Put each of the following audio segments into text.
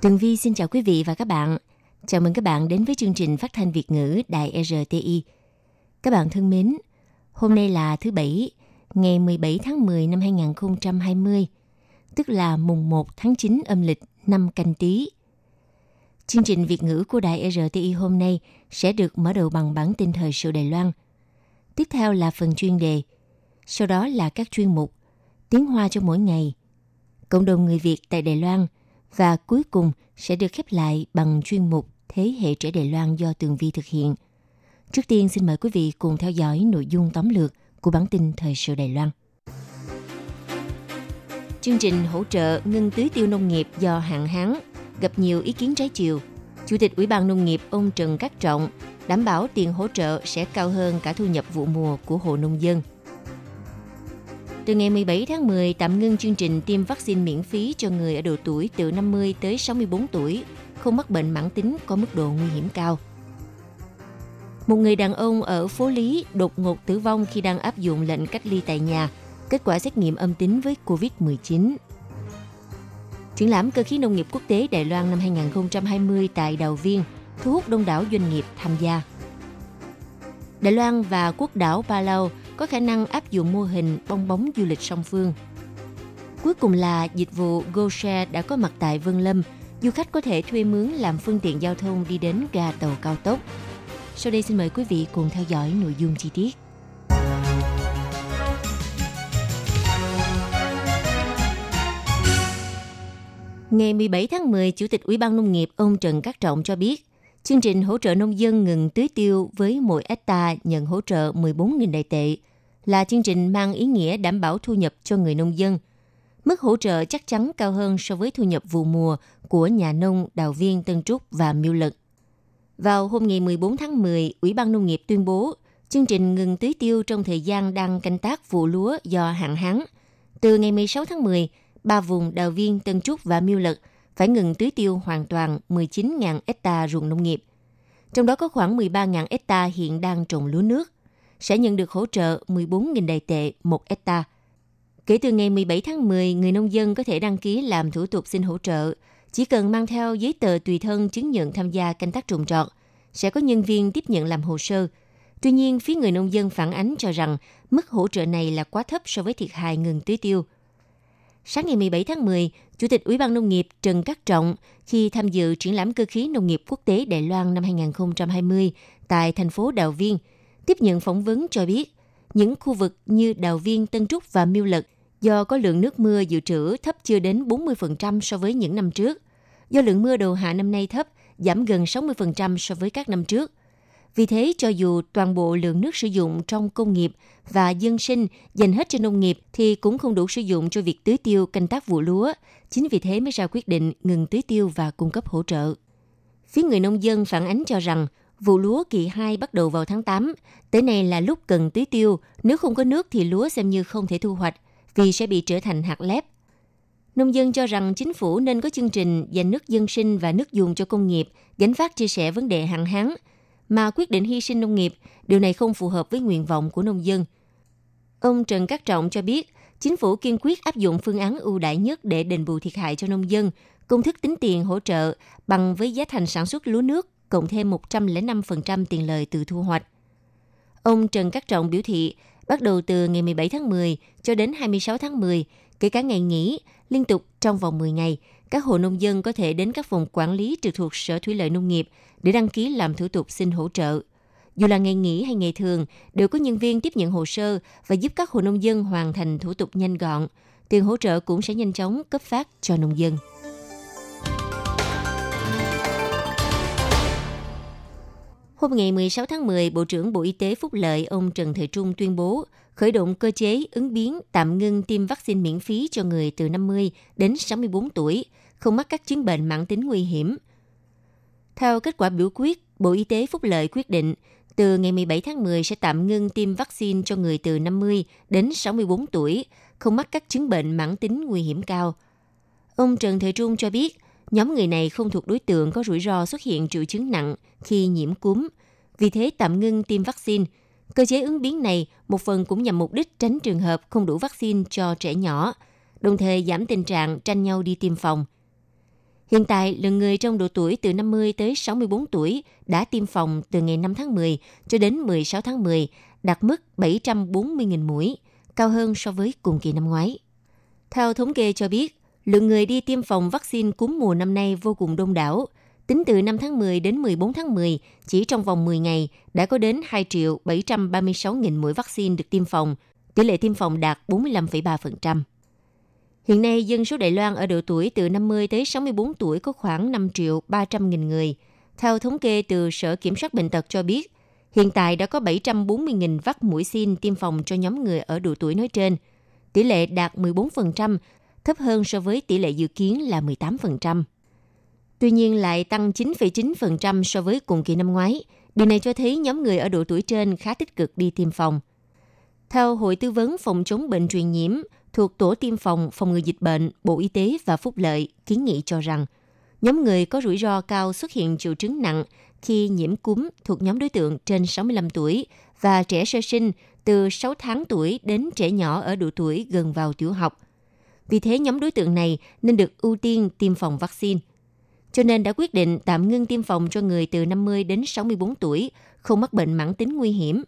Tường Vi xin chào quý vị và các bạn. Chào mừng các bạn đến với chương trình phát thanh Việt ngữ Đài RTI. Các bạn thân mến, hôm nay là thứ Bảy, ngày 17 tháng 10 năm 2020, tức là mùng 1 tháng 9 âm lịch năm canh tí. Chương trình Việt ngữ của Đài RTI hôm nay sẽ được mở đầu bằng bản tin thời sự Đài Loan. Tiếp theo là phần chuyên đề, sau đó là các chuyên mục Tiếng Hoa cho mỗi ngày, Cộng đồng người Việt tại Đài Loan – và cuối cùng sẽ được khép lại bằng chuyên mục Thế hệ trẻ Đài Loan do Tường Vi thực hiện. Trước tiên, xin mời quý vị cùng theo dõi nội dung tóm lược của bản tin Thời sự Đài Loan. Chương trình hỗ trợ ngưng tưới tiêu nông nghiệp do hạn hán, gặp nhiều ý kiến trái chiều. Chủ tịch Ủy ban Nông nghiệp ông Trần Cát Trọng đảm bảo tiền hỗ trợ sẽ cao hơn cả thu nhập vụ mùa của hộ nông dân – từ ngày 17 tháng 10 tạm ngưng chương trình tiêm vaccine miễn phí cho người ở độ tuổi từ 50 tới 64 tuổi, không mắc bệnh mãn tính có mức độ nguy hiểm cao. Một người đàn ông ở phố Lý đột ngột tử vong khi đang áp dụng lệnh cách ly tại nhà, kết quả xét nghiệm âm tính với COVID-19. Triển lãm cơ khí nông nghiệp quốc tế Đài Loan năm 2020 tại Đào Viên thu hút đông đảo doanh nghiệp tham gia. Đài Loan và quốc đảo Palau có khả năng áp dụng mô hình bong bóng du lịch song phương. Cuối cùng là dịch vụ GoShare đã có mặt tại Vân Lâm. Du khách có thể thuê mướn làm phương tiện giao thông đi đến ga tàu cao tốc. Sau đây xin mời quý vị cùng theo dõi nội dung chi tiết. Ngày 17 tháng 10, Chủ tịch Ủy ban Nông nghiệp ông Trần Cát Trọng cho biết, chương trình hỗ trợ nông dân ngừng tưới tiêu với mỗi hecta nhận hỗ trợ 14.000 đại tệ là chương trình mang ý nghĩa đảm bảo thu nhập cho người nông dân. Mức hỗ trợ chắc chắn cao hơn so với thu nhập vụ mùa của nhà nông, đào viên Tân Trúc và Miêu Lực. Vào hôm ngày 14 tháng 10, Ủy ban Nông nghiệp tuyên bố chương trình ngừng tưới tiêu trong thời gian đang canh tác vụ lúa do hạn hán. Từ ngày 16 tháng 10, ba vùng đào viên Tân Trúc và Miêu Lực phải ngừng tưới tiêu hoàn toàn 19.000 hecta ruộng nông nghiệp. Trong đó có khoảng 13.000 hecta hiện đang trồng lúa nước sẽ nhận được hỗ trợ 14.000 đài tệ một hecta. Kể từ ngày 17 tháng 10, người nông dân có thể đăng ký làm thủ tục xin hỗ trợ. Chỉ cần mang theo giấy tờ tùy thân chứng nhận tham gia canh tác trồng trọt, sẽ có nhân viên tiếp nhận làm hồ sơ. Tuy nhiên, phía người nông dân phản ánh cho rằng mức hỗ trợ này là quá thấp so với thiệt hại ngừng tưới tiêu. Sáng ngày 17 tháng 10, Chủ tịch Ủy ban Nông nghiệp Trần Cát Trọng khi tham dự triển lãm cơ khí nông nghiệp quốc tế Đài Loan năm 2020 tại thành phố Đào Viên – tiếp nhận phỏng vấn cho biết, những khu vực như Đào Viên, Tân Trúc và Miêu Lật do có lượng nước mưa dự trữ thấp chưa đến 40% so với những năm trước. Do lượng mưa đầu hạ năm nay thấp, giảm gần 60% so với các năm trước. Vì thế, cho dù toàn bộ lượng nước sử dụng trong công nghiệp và dân sinh dành hết cho nông nghiệp thì cũng không đủ sử dụng cho việc tưới tiêu canh tác vụ lúa. Chính vì thế mới ra quyết định ngừng tưới tiêu và cung cấp hỗ trợ. Phía người nông dân phản ánh cho rằng Vụ lúa kỳ 2 bắt đầu vào tháng 8. Tới nay là lúc cần tưới tiêu. Nếu không có nước thì lúa xem như không thể thu hoạch vì sẽ bị trở thành hạt lép. Nông dân cho rằng chính phủ nên có chương trình dành nước dân sinh và nước dùng cho công nghiệp, gánh phát chia sẻ vấn đề hạn hán, mà quyết định hy sinh nông nghiệp, điều này không phù hợp với nguyện vọng của nông dân. Ông Trần Cát Trọng cho biết, chính phủ kiên quyết áp dụng phương án ưu đãi nhất để đền bù thiệt hại cho nông dân, công thức tính tiền hỗ trợ bằng với giá thành sản xuất lúa nước cộng thêm 105% tiền lời từ thu hoạch. Ông Trần Cát Trọng biểu thị, bắt đầu từ ngày 17 tháng 10 cho đến 26 tháng 10, kể cả ngày nghỉ, liên tục trong vòng 10 ngày, các hộ nông dân có thể đến các phòng quản lý trực thuộc Sở Thủy lợi Nông nghiệp để đăng ký làm thủ tục xin hỗ trợ. Dù là ngày nghỉ hay ngày thường, đều có nhân viên tiếp nhận hồ sơ và giúp các hộ nông dân hoàn thành thủ tục nhanh gọn. Tiền hỗ trợ cũng sẽ nhanh chóng cấp phát cho nông dân. Hôm ngày 16 tháng 10, Bộ trưởng Bộ Y tế Phúc Lợi ông Trần Thời Trung tuyên bố khởi động cơ chế ứng biến tạm ngưng tiêm vaccine miễn phí cho người từ 50 đến 64 tuổi, không mắc các chứng bệnh mãn tính nguy hiểm. Theo kết quả biểu quyết, Bộ Y tế Phúc Lợi quyết định từ ngày 17 tháng 10 sẽ tạm ngưng tiêm vaccine cho người từ 50 đến 64 tuổi, không mắc các chứng bệnh mãn tính nguy hiểm cao. Ông Trần Thời Trung cho biết, nhóm người này không thuộc đối tượng có rủi ro xuất hiện triệu chứng nặng khi nhiễm cúm. Vì thế tạm ngưng tiêm vaccine. Cơ chế ứng biến này một phần cũng nhằm mục đích tránh trường hợp không đủ vaccine cho trẻ nhỏ, đồng thời giảm tình trạng tranh nhau đi tiêm phòng. Hiện tại, lượng người trong độ tuổi từ 50 tới 64 tuổi đã tiêm phòng từ ngày 5 tháng 10 cho đến 16 tháng 10, đạt mức 740.000 mũi, cao hơn so với cùng kỳ năm ngoái. Theo thống kê cho biết, lượng người đi tiêm phòng vaccine cúm mùa năm nay vô cùng đông đảo. Tính từ 5 tháng 10 đến 14 tháng 10, chỉ trong vòng 10 ngày đã có đến 2 triệu 736.000 mũi vaccine được tiêm phòng, tỷ lệ tiêm phòng đạt 45,3%. Hiện nay, dân số Đài Loan ở độ tuổi từ 50 tới 64 tuổi có khoảng 5 triệu 300 nghìn người. Theo thống kê từ Sở Kiểm soát Bệnh tật cho biết, hiện tại đã có 740 nghìn vắc mũi xin tiêm phòng cho nhóm người ở độ tuổi nói trên. Tỷ lệ đạt 14%, thấp hơn so với tỷ lệ dự kiến là 18%. Tuy nhiên lại tăng 9,9% so với cùng kỳ năm ngoái. Điều này cho thấy nhóm người ở độ tuổi trên khá tích cực đi tiêm phòng. Theo Hội Tư vấn Phòng chống bệnh truyền nhiễm, thuộc Tổ tiêm phòng phòng ngừa dịch bệnh, Bộ Y tế và Phúc lợi kiến nghị cho rằng nhóm người có rủi ro cao xuất hiện triệu chứng nặng khi nhiễm cúm thuộc nhóm đối tượng trên 65 tuổi và trẻ sơ sinh từ 6 tháng tuổi đến trẻ nhỏ ở độ tuổi gần vào tiểu học. Vì thế nhóm đối tượng này nên được ưu tiên tiêm phòng vaccine. Cho nên đã quyết định tạm ngưng tiêm phòng cho người từ 50 đến 64 tuổi không mắc bệnh mãn tính nguy hiểm,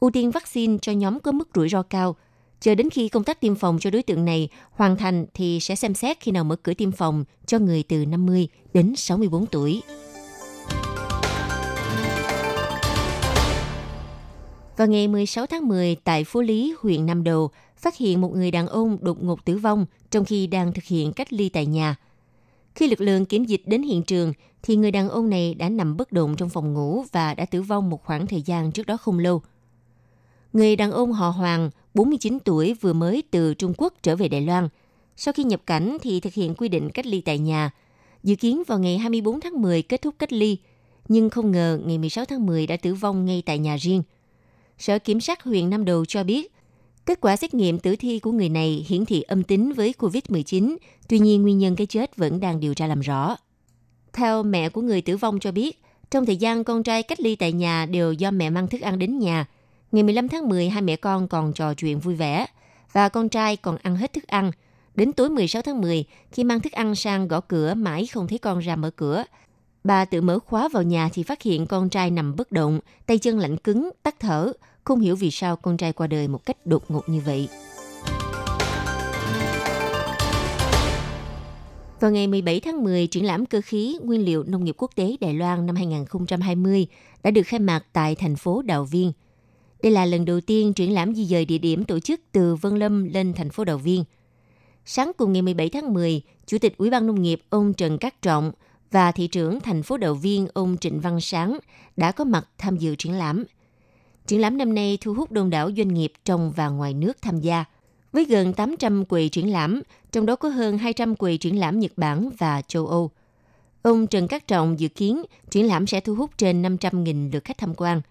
ưu tiên vaccine cho nhóm có mức rủi ro cao – Chờ đến khi công tác tiêm phòng cho đối tượng này hoàn thành thì sẽ xem xét khi nào mở cửa tiêm phòng cho người từ 50 đến 64 tuổi. Vào ngày 16 tháng 10 tại Phú Lý, huyện Nam Đồ, phát hiện một người đàn ông đột ngột tử vong trong khi đang thực hiện cách ly tại nhà. Khi lực lượng kiểm dịch đến hiện trường, thì người đàn ông này đã nằm bất động trong phòng ngủ và đã tử vong một khoảng thời gian trước đó không lâu. Người đàn ông họ Hoàng, 49 tuổi vừa mới từ Trung Quốc trở về Đài Loan. Sau khi nhập cảnh thì thực hiện quy định cách ly tại nhà. Dự kiến vào ngày 24 tháng 10 kết thúc cách ly, nhưng không ngờ ngày 16 tháng 10 đã tử vong ngay tại nhà riêng. Sở Kiểm sát huyện Nam Đầu cho biết, kết quả xét nghiệm tử thi của người này hiển thị âm tính với COVID-19, tuy nhiên nguyên nhân cái chết vẫn đang điều tra làm rõ. Theo mẹ của người tử vong cho biết, trong thời gian con trai cách ly tại nhà đều do mẹ mang thức ăn đến nhà – Ngày 15 tháng 10, hai mẹ con còn trò chuyện vui vẻ và con trai còn ăn hết thức ăn. Đến tối 16 tháng 10, khi mang thức ăn sang gõ cửa mãi không thấy con ra mở cửa. Bà tự mở khóa vào nhà thì phát hiện con trai nằm bất động, tay chân lạnh cứng, tắt thở. Không hiểu vì sao con trai qua đời một cách đột ngột như vậy. Vào ngày 17 tháng 10, triển lãm cơ khí nguyên liệu nông nghiệp quốc tế Đài Loan năm 2020 đã được khai mạc tại thành phố Đào Viên – đây là lần đầu tiên triển lãm di dời địa điểm tổ chức từ Vân Lâm lên thành phố Đào Viên. Sáng cùng ngày 17 tháng 10, Chủ tịch Ủy ban Nông nghiệp ông Trần Cát Trọng và thị trưởng thành phố Đào Viên ông Trịnh Văn Sáng đã có mặt tham dự triển lãm. Triển lãm năm nay thu hút đông đảo doanh nghiệp trong và ngoài nước tham gia. Với gần 800 quầy triển lãm, trong đó có hơn 200 quầy triển lãm Nhật Bản và châu Âu. Ông Trần Cát Trọng dự kiến triển lãm sẽ thu hút trên 500.000 lượt khách tham quan –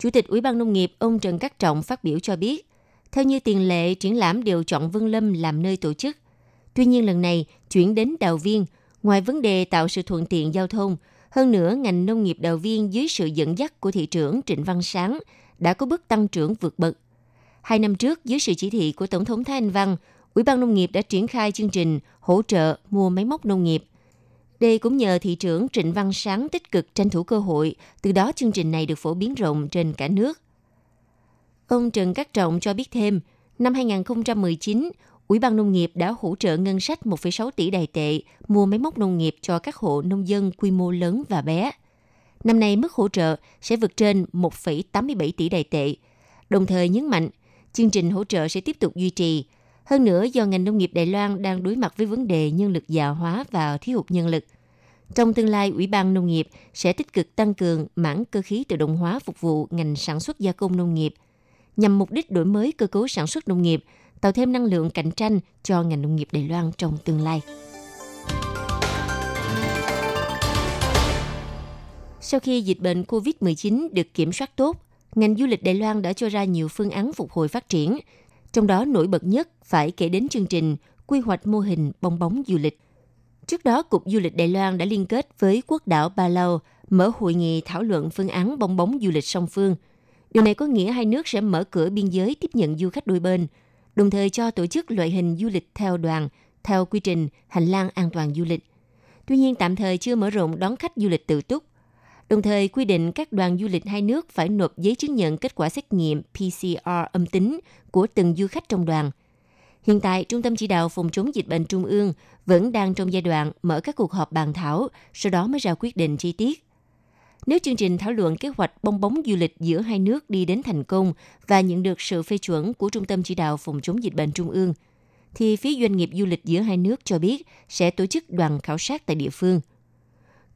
Chủ tịch Ủy ban Nông nghiệp ông Trần Cát Trọng phát biểu cho biết, theo như tiền lệ, triển lãm đều chọn Vân Lâm làm nơi tổ chức. Tuy nhiên lần này chuyển đến Đào Viên, ngoài vấn đề tạo sự thuận tiện giao thông, hơn nữa ngành nông nghiệp Đào Viên dưới sự dẫn dắt của thị trưởng Trịnh Văn Sáng đã có bước tăng trưởng vượt bậc. Hai năm trước, dưới sự chỉ thị của Tổng thống Thái Anh Văn, Ủy ban Nông nghiệp đã triển khai chương trình hỗ trợ mua máy móc nông nghiệp đây cũng nhờ thị trưởng Trịnh Văn Sáng tích cực tranh thủ cơ hội, từ đó chương trình này được phổ biến rộng trên cả nước. Ông Trần Cát Trọng cho biết thêm, năm 2019, Ủy ban Nông nghiệp đã hỗ trợ ngân sách 1,6 tỷ đài tệ mua máy móc nông nghiệp cho các hộ nông dân quy mô lớn và bé. Năm nay mức hỗ trợ sẽ vượt trên 1,87 tỷ đài tệ. Đồng thời nhấn mạnh, chương trình hỗ trợ sẽ tiếp tục duy trì – hơn nữa, do ngành nông nghiệp Đài Loan đang đối mặt với vấn đề nhân lực già hóa và thiếu hụt nhân lực. Trong tương lai, Ủy ban Nông nghiệp sẽ tích cực tăng cường mảng cơ khí tự động hóa phục vụ ngành sản xuất gia công nông nghiệp, nhằm mục đích đổi mới cơ cấu sản xuất nông nghiệp, tạo thêm năng lượng cạnh tranh cho ngành nông nghiệp Đài Loan trong tương lai. Sau khi dịch bệnh COVID-19 được kiểm soát tốt, ngành du lịch Đài Loan đã cho ra nhiều phương án phục hồi phát triển – trong đó nổi bật nhất phải kể đến chương trình quy hoạch mô hình bong bóng du lịch. Trước đó, Cục Du lịch Đài Loan đã liên kết với quốc đảo Ba Lao mở hội nghị thảo luận phương án bong bóng du lịch song phương. Điều này có nghĩa hai nước sẽ mở cửa biên giới tiếp nhận du khách đôi bên, đồng thời cho tổ chức loại hình du lịch theo đoàn, theo quy trình hành lang an toàn du lịch. Tuy nhiên tạm thời chưa mở rộng đón khách du lịch tự túc. Đồng thời quy định các đoàn du lịch hai nước phải nộp giấy chứng nhận kết quả xét nghiệm PCR âm tính của từng du khách trong đoàn. Hiện tại, Trung tâm Chỉ đạo Phòng chống dịch bệnh Trung ương vẫn đang trong giai đoạn mở các cuộc họp bàn thảo, sau đó mới ra quyết định chi tiết. Nếu chương trình thảo luận kế hoạch bong bóng du lịch giữa hai nước đi đến thành công và nhận được sự phê chuẩn của Trung tâm Chỉ đạo Phòng chống dịch bệnh Trung ương, thì phía doanh nghiệp du lịch giữa hai nước cho biết sẽ tổ chức đoàn khảo sát tại địa phương.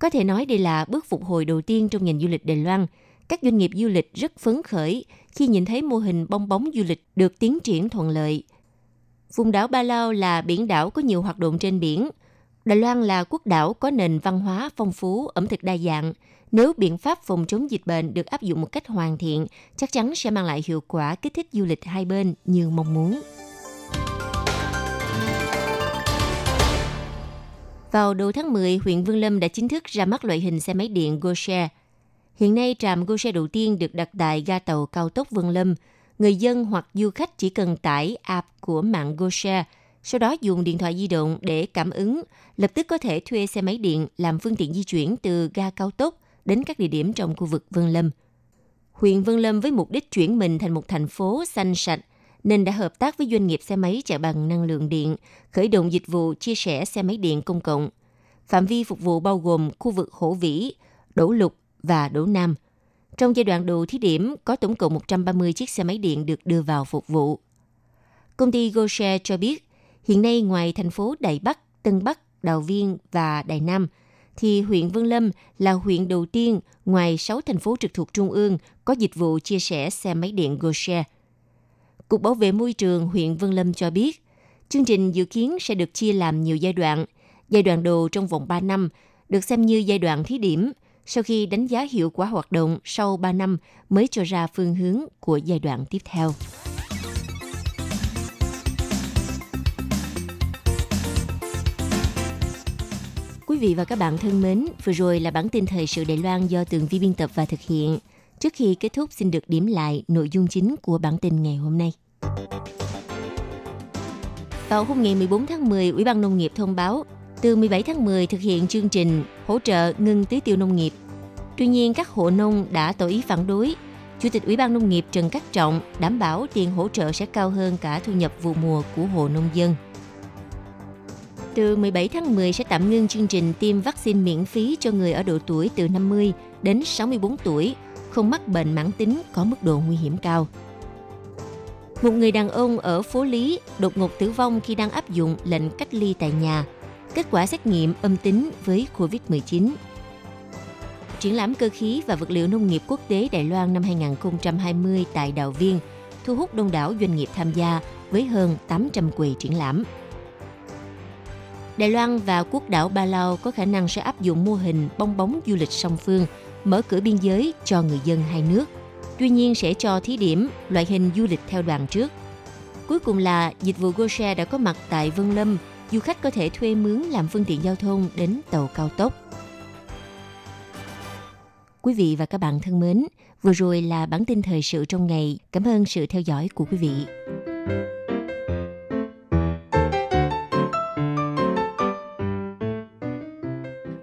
Có thể nói đây là bước phục hồi đầu tiên trong ngành du lịch Đài Loan. Các doanh nghiệp du lịch rất phấn khởi khi nhìn thấy mô hình bong bóng du lịch được tiến triển thuận lợi. Vùng đảo Ba Lao là biển đảo có nhiều hoạt động trên biển. Đài Loan là quốc đảo có nền văn hóa phong phú, ẩm thực đa dạng. Nếu biện pháp phòng chống dịch bệnh được áp dụng một cách hoàn thiện, chắc chắn sẽ mang lại hiệu quả kích thích du lịch hai bên như mong muốn. Vào đầu tháng 10, huyện Vương Lâm đã chính thức ra mắt loại hình xe máy điện GoShare. Hiện nay, trạm GoShare đầu tiên được đặt tại ga tàu cao tốc Vương Lâm. Người dân hoặc du khách chỉ cần tải app của mạng GoShare, sau đó dùng điện thoại di động để cảm ứng, lập tức có thể thuê xe máy điện làm phương tiện di chuyển từ ga cao tốc đến các địa điểm trong khu vực Vương Lâm. Huyện Vương Lâm với mục đích chuyển mình thành một thành phố xanh sạch, nên đã hợp tác với doanh nghiệp xe máy chạy bằng năng lượng điện, khởi động dịch vụ chia sẻ xe máy điện công cộng. Phạm vi phục vụ bao gồm khu vực Hổ Vĩ, Đỗ Lục và Đỗ Nam. Trong giai đoạn đầu thí điểm, có tổng cộng 130 chiếc xe máy điện được đưa vào phục vụ. Công ty GoShare cho biết, hiện nay ngoài thành phố Đài Bắc, Tân Bắc, Đào Viên và Đài Nam, thì huyện Vân Lâm là huyện đầu tiên ngoài 6 thành phố trực thuộc Trung ương có dịch vụ chia sẻ xe máy điện GoShare. Cục Bảo vệ Môi trường huyện Vân Lâm cho biết, chương trình dự kiến sẽ được chia làm nhiều giai đoạn. Giai đoạn đầu trong vòng 3 năm được xem như giai đoạn thí điểm, sau khi đánh giá hiệu quả hoạt động sau 3 năm mới cho ra phương hướng của giai đoạn tiếp theo. Quý vị và các bạn thân mến, vừa rồi là bản tin thời sự Đài Loan do Tường Vi biên tập và thực hiện. Trước khi kết thúc xin được điểm lại nội dung chính của bản tin ngày hôm nay. Vào hôm ngày 14 tháng 10, Ủy ban Nông nghiệp thông báo từ 17 tháng 10 thực hiện chương trình hỗ trợ ngừng tưới tiêu nông nghiệp. Tuy nhiên, các hộ nông đã tỏ ý phản đối. Chủ tịch Ủy ban Nông nghiệp Trần Cát Trọng đảm bảo tiền hỗ trợ sẽ cao hơn cả thu nhập vụ mùa của hộ nông dân. Từ 17 tháng 10 sẽ tạm ngưng chương trình tiêm vaccine miễn phí cho người ở độ tuổi từ 50 đến 64 tuổi không mắc bệnh mãn tính có mức độ nguy hiểm cao. Một người đàn ông ở phố Lý đột ngột tử vong khi đang áp dụng lệnh cách ly tại nhà. Kết quả xét nghiệm âm tính với COVID-19. Triển lãm cơ khí và vật liệu nông nghiệp quốc tế Đài Loan năm 2020 tại Đào Viên thu hút đông đảo doanh nghiệp tham gia với hơn 800 quầy triển lãm. Đài Loan và quốc đảo Ba Lao có khả năng sẽ áp dụng mô hình bong bóng du lịch song phương – mở cửa biên giới cho người dân hai nước. Tuy nhiên sẽ cho thí điểm loại hình du lịch theo đoàn trước. Cuối cùng là dịch vụ GoShare đã có mặt tại Vân Lâm, du khách có thể thuê mướn làm phương tiện giao thông đến tàu cao tốc. Quý vị và các bạn thân mến, vừa rồi là bản tin thời sự trong ngày. Cảm ơn sự theo dõi của quý vị.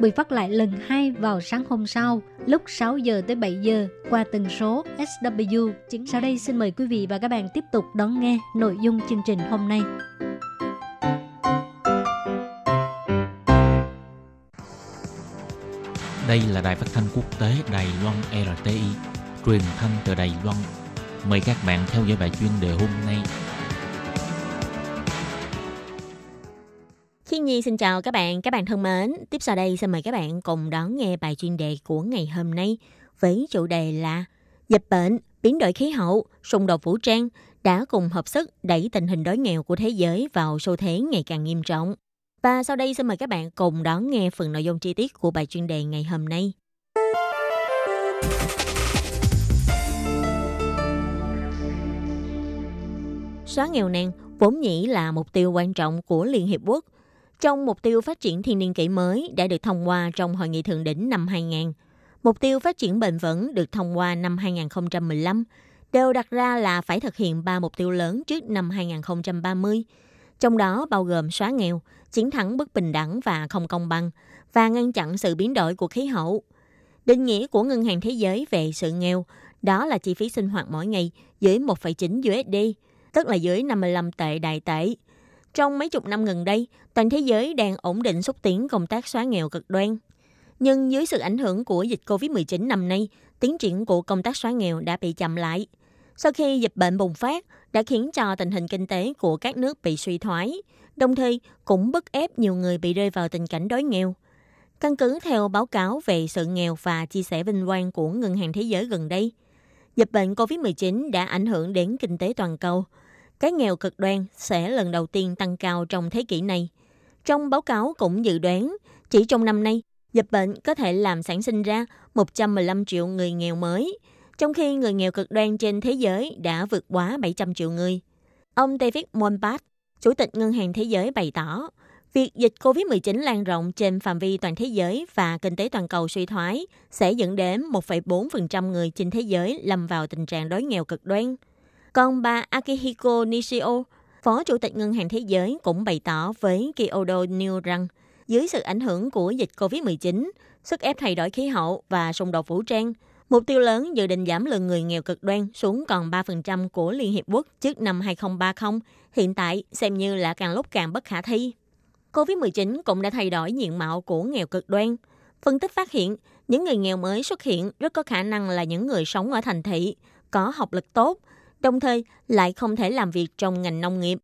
bị phát lại lần hai vào sáng hôm sau lúc 6 giờ tới 7 giờ qua tần số SW. Sau đây xin mời quý vị và các bạn tiếp tục đón nghe nội dung chương trình hôm nay. Đây là đài phát thanh quốc tế Đài Loan RTI, truyền thanh từ Đài Loan. Mời các bạn theo dõi bài chuyên đề hôm nay. Nhi xin chào các bạn, các bạn thân mến. Tiếp sau đây xin mời các bạn cùng đón nghe bài chuyên đề của ngày hôm nay với chủ đề là Dịch bệnh, biến đổi khí hậu, xung đột vũ trang đã cùng hợp sức đẩy tình hình đói nghèo của thế giới vào xu thế ngày càng nghiêm trọng. Và sau đây xin mời các bạn cùng đón nghe phần nội dung chi tiết của bài chuyên đề ngày hôm nay. Xóa nghèo nàn vốn nhĩ là mục tiêu quan trọng của Liên Hiệp Quốc. Trong mục tiêu phát triển thiên niên kỷ mới đã được thông qua trong Hội nghị Thượng đỉnh năm 2000, mục tiêu phát triển bền vững được thông qua năm 2015 đều đặt ra là phải thực hiện ba mục tiêu lớn trước năm 2030, trong đó bao gồm xóa nghèo, chiến thắng bất bình đẳng và không công bằng và ngăn chặn sự biến đổi của khí hậu. Định nghĩa của Ngân hàng Thế giới về sự nghèo đó là chi phí sinh hoạt mỗi ngày dưới 1,9 USD, tức là dưới 55 tệ đại tệ. Trong mấy chục năm gần đây, toàn thế giới đang ổn định xúc tiến công tác xóa nghèo cực đoan. Nhưng dưới sự ảnh hưởng của dịch COVID-19 năm nay, tiến triển của công tác xóa nghèo đã bị chậm lại. Sau khi dịch bệnh bùng phát, đã khiến cho tình hình kinh tế của các nước bị suy thoái, đồng thời cũng bức ép nhiều người bị rơi vào tình cảnh đói nghèo. Căn cứ theo báo cáo về sự nghèo và chia sẻ vinh quang của Ngân hàng Thế giới gần đây, dịch bệnh COVID-19 đã ảnh hưởng đến kinh tế toàn cầu. Cái nghèo cực đoan sẽ lần đầu tiên tăng cao trong thế kỷ này. Trong báo cáo cũng dự đoán, chỉ trong năm nay, dịch bệnh có thể làm sản sinh ra 115 triệu người nghèo mới, trong khi người nghèo cực đoan trên thế giới đã vượt quá 700 triệu người. Ông David Monpat, Chủ tịch Ngân hàng Thế giới bày tỏ, việc dịch COVID-19 lan rộng trên phạm vi toàn thế giới và kinh tế toàn cầu suy thoái sẽ dẫn đến 1,4% người trên thế giới lâm vào tình trạng đói nghèo cực đoan. Còn bà Akihiko Nishio, Phó Chủ tịch Ngân hàng Thế giới cũng bày tỏ với Kyodo News rằng dưới sự ảnh hưởng của dịch COVID-19, sức ép thay đổi khí hậu và xung đột vũ trang – Mục tiêu lớn dự định giảm lượng người nghèo cực đoan xuống còn 3% của Liên Hiệp Quốc trước năm 2030, hiện tại xem như là càng lúc càng bất khả thi. COVID-19 cũng đã thay đổi diện mạo của nghèo cực đoan. Phân tích phát hiện, những người nghèo mới xuất hiện rất có khả năng là những người sống ở thành thị, có học lực tốt, đồng thời lại không thể làm việc trong ngành nông nghiệp.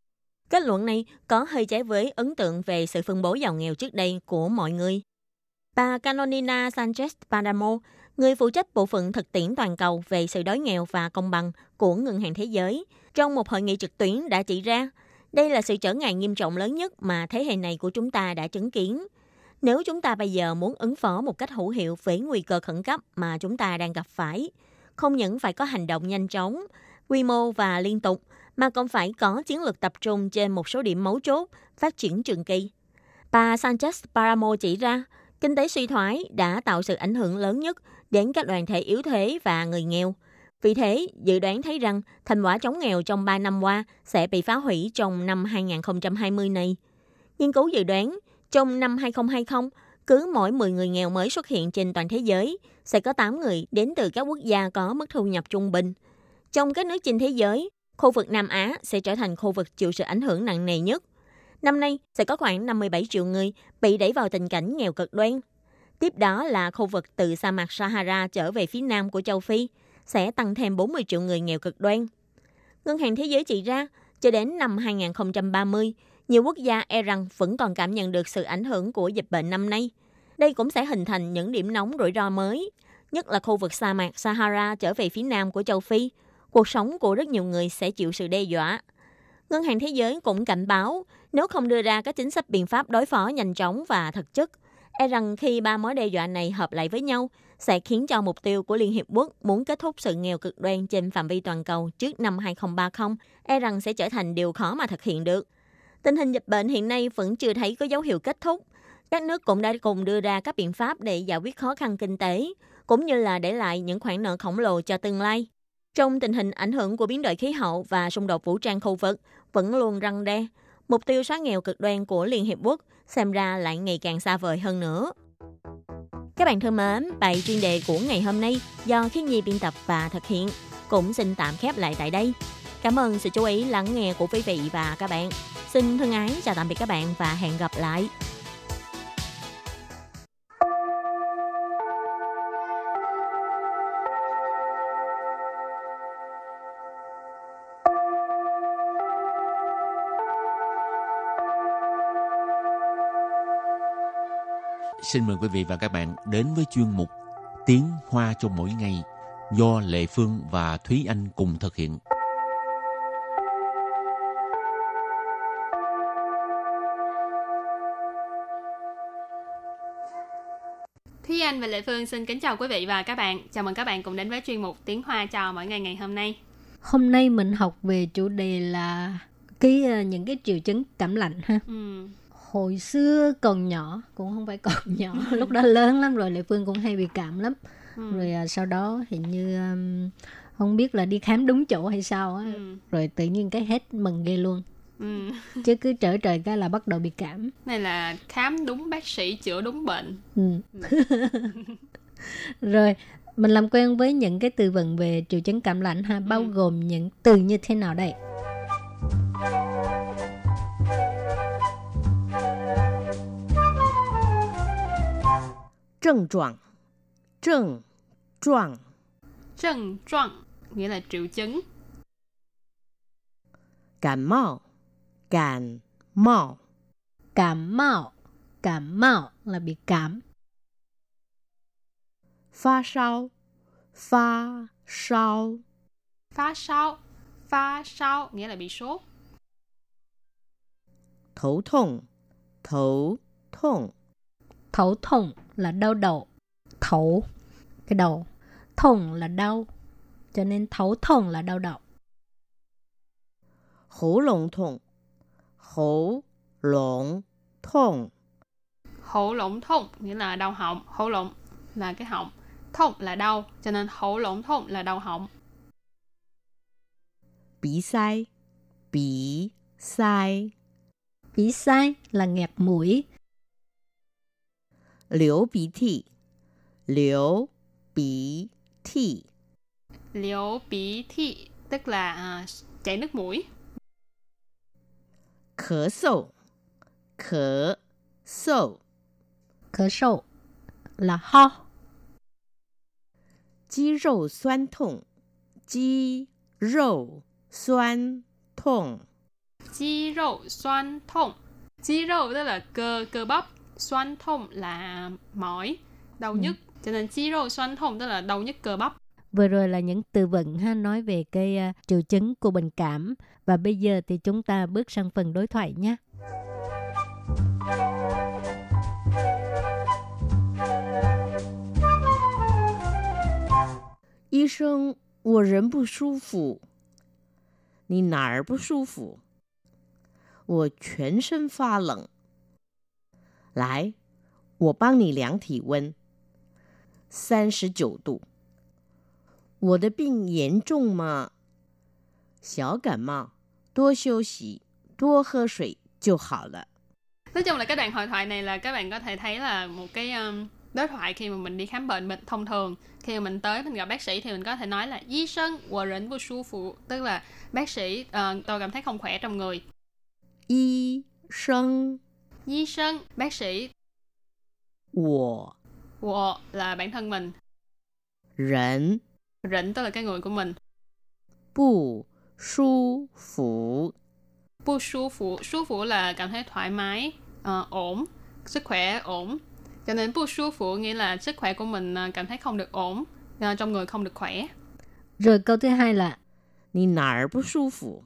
Kết luận này có hơi trái với ấn tượng về sự phân bố giàu nghèo trước đây của mọi người. Bà Canonina Sanchez Padamo, người phụ trách bộ phận thực tiễn toàn cầu về sự đói nghèo và công bằng của Ngân hàng Thế giới, trong một hội nghị trực tuyến đã chỉ ra, đây là sự trở ngại nghiêm trọng lớn nhất mà thế hệ này của chúng ta đã chứng kiến. Nếu chúng ta bây giờ muốn ứng phó một cách hữu hiệu với nguy cơ khẩn cấp mà chúng ta đang gặp phải, không những phải có hành động nhanh chóng, quy mô và liên tục, mà còn phải có chiến lược tập trung trên một số điểm mấu chốt, phát triển trường kỳ. Bà Sanchez Paramo chỉ ra, kinh tế suy thoái đã tạo sự ảnh hưởng lớn nhất đến các đoàn thể yếu thế và người nghèo. Vì thế, dự đoán thấy rằng thành quả chống nghèo trong 3 năm qua sẽ bị phá hủy trong năm 2020 này. Nghiên cứu dự đoán, trong năm 2020, cứ mỗi 10 người nghèo mới xuất hiện trên toàn thế giới, sẽ có 8 người đến từ các quốc gia có mức thu nhập trung bình. Trong các nước trên thế giới, khu vực Nam Á sẽ trở thành khu vực chịu sự ảnh hưởng nặng nề nhất. Năm nay, sẽ có khoảng 57 triệu người bị đẩy vào tình cảnh nghèo cực đoan Tiếp đó là khu vực từ sa mạc Sahara trở về phía nam của châu Phi, sẽ tăng thêm 40 triệu người nghèo cực đoan. Ngân hàng Thế giới chỉ ra, cho đến năm 2030, nhiều quốc gia e rằng vẫn còn cảm nhận được sự ảnh hưởng của dịch bệnh năm nay. Đây cũng sẽ hình thành những điểm nóng rủi ro mới, nhất là khu vực sa mạc Sahara trở về phía nam của châu Phi. Cuộc sống của rất nhiều người sẽ chịu sự đe dọa. Ngân hàng Thế giới cũng cảnh báo, nếu không đưa ra các chính sách biện pháp đối phó nhanh chóng và thực chất – e rằng khi ba mối đe dọa này hợp lại với nhau, sẽ khiến cho mục tiêu của Liên Hiệp Quốc muốn kết thúc sự nghèo cực đoan trên phạm vi toàn cầu trước năm 2030, e rằng sẽ trở thành điều khó mà thực hiện được. Tình hình dịch bệnh hiện nay vẫn chưa thấy có dấu hiệu kết thúc. Các nước cũng đã cùng đưa ra các biện pháp để giải quyết khó khăn kinh tế, cũng như là để lại những khoản nợ khổng lồ cho tương lai. Trong tình hình ảnh hưởng của biến đổi khí hậu và xung đột vũ trang khu vực vẫn luôn răng đe, mục tiêu xóa nghèo cực đoan của Liên Hiệp Quốc xem ra lại ngày càng xa vời hơn nữa. Các bạn thân mến, bài chuyên đề của ngày hôm nay do Khiến Nhi biên tập và thực hiện cũng xin tạm khép lại tại đây. Cảm ơn sự chú ý lắng nghe của quý vị và các bạn. Xin thân ái chào tạm biệt các bạn và hẹn gặp lại. Xin mời quý vị và các bạn đến với chuyên mục Tiếng Hoa cho mỗi ngày do Lệ Phương và Thúy Anh cùng thực hiện. Thúy Anh và Lệ Phương xin kính chào quý vị và các bạn. Chào mừng các bạn cùng đến với chuyên mục Tiếng Hoa chào mỗi ngày ngày hôm nay. Hôm nay mình học về chủ đề là cái ờ, những cái triệu chứng cảm lạnh ha. Ừ. Hồi xưa còn nhỏ, cũng không phải còn nhỏ, lúc đó lớn lắm rồi Lệ Phương cũng hay bị cảm lắm. Ừ. Rồi à, sau đó hình như um, không biết là đi khám đúng chỗ hay sao á. Ừ. Rồi tự nhiên cái hết mừng ghê luôn. Ừ. Chứ cứ trở trời cái là bắt đầu bị cảm. Này là khám đúng bác sĩ, chữa đúng bệnh. Ừ. rồi mình làm quen với những cái từ vựng về triệu chứng cảm lạnh ha, bao Ừ. gồm những từ như thế nào đây? 症状，症状， Trần trọng nghĩa là triệu chứng. 感冒，感冒， Cảm mạo, cảm mạo là bị cảm. 发烧，发烧， Phá sao, phá sao nghĩa là bị sốt. 头痛，头痛， Thấu thủng là đau đầu. Thấu, cái đầu. Thủng là đau. Cho nên thấu thủng là đau đầu. Hổ lộn thủng. Hổ lộn thủng. Hổ lộn thủng nghĩa là đau họng. Hổ lộn là cái họng. Thủng là đau. Cho nên hổ lộn thủng là đau họng. Bí sai. Bí sai. Bí sai là nghẹt mũi. 流鼻涕，流鼻涕， Liễu bí thị tức là à, chảy nước mũi. 咳嗽，咳嗽， Khở sâu là ho. 肌肉酸痛，肌肉酸痛， Chi râu xoan thông. Chi râu tức là cơ, cơ bắp. Xoan thông là mỏi, đau Ừ. nhức. Cho nên chi râu xoan thông tức là đau nhức cơ bắp. Vừa rồi là những từ vựng ha nói về cái à, triệu chứng của bệnh cảm. Và bây giờ thì chúng ta bước sang phần đối thoại nhé. 医生，我人不舒服。你哪儿不舒服？我全身发冷。 来，我帮你量体温，三十九度。我的病严重吗？小感冒，多休息，多喝水就好了。 Nói chung là cái đoạn hội thoại này là các bạn có thể thấy là một cái um, đối thoại khi mà mình đi khám bệnh bệnh thông thường khi mà mình tới mình gặp bác sĩ thì mình có thể nói là y sân của rỉnh của su phụ tức là bác sĩ ờ, tôi cảm thấy không khỏe trong người 医生， Nhi sinh, bác sĩ. Wo. Wo là bản thân mình. Rỉnh. Rỉnh tức là cái người của mình. Bù, su, phủ. Bù, su, phủ. Su, phủ là cảm thấy thoải mái, uh, ổn, sức khỏe ổn. Cho nên bù, su, phủ nghĩa là sức khỏe của mình ờ, cảm thấy không được ổn, uh, trong người không được khỏe. Rồi câu thứ hai là Nì nà er bù su phủ.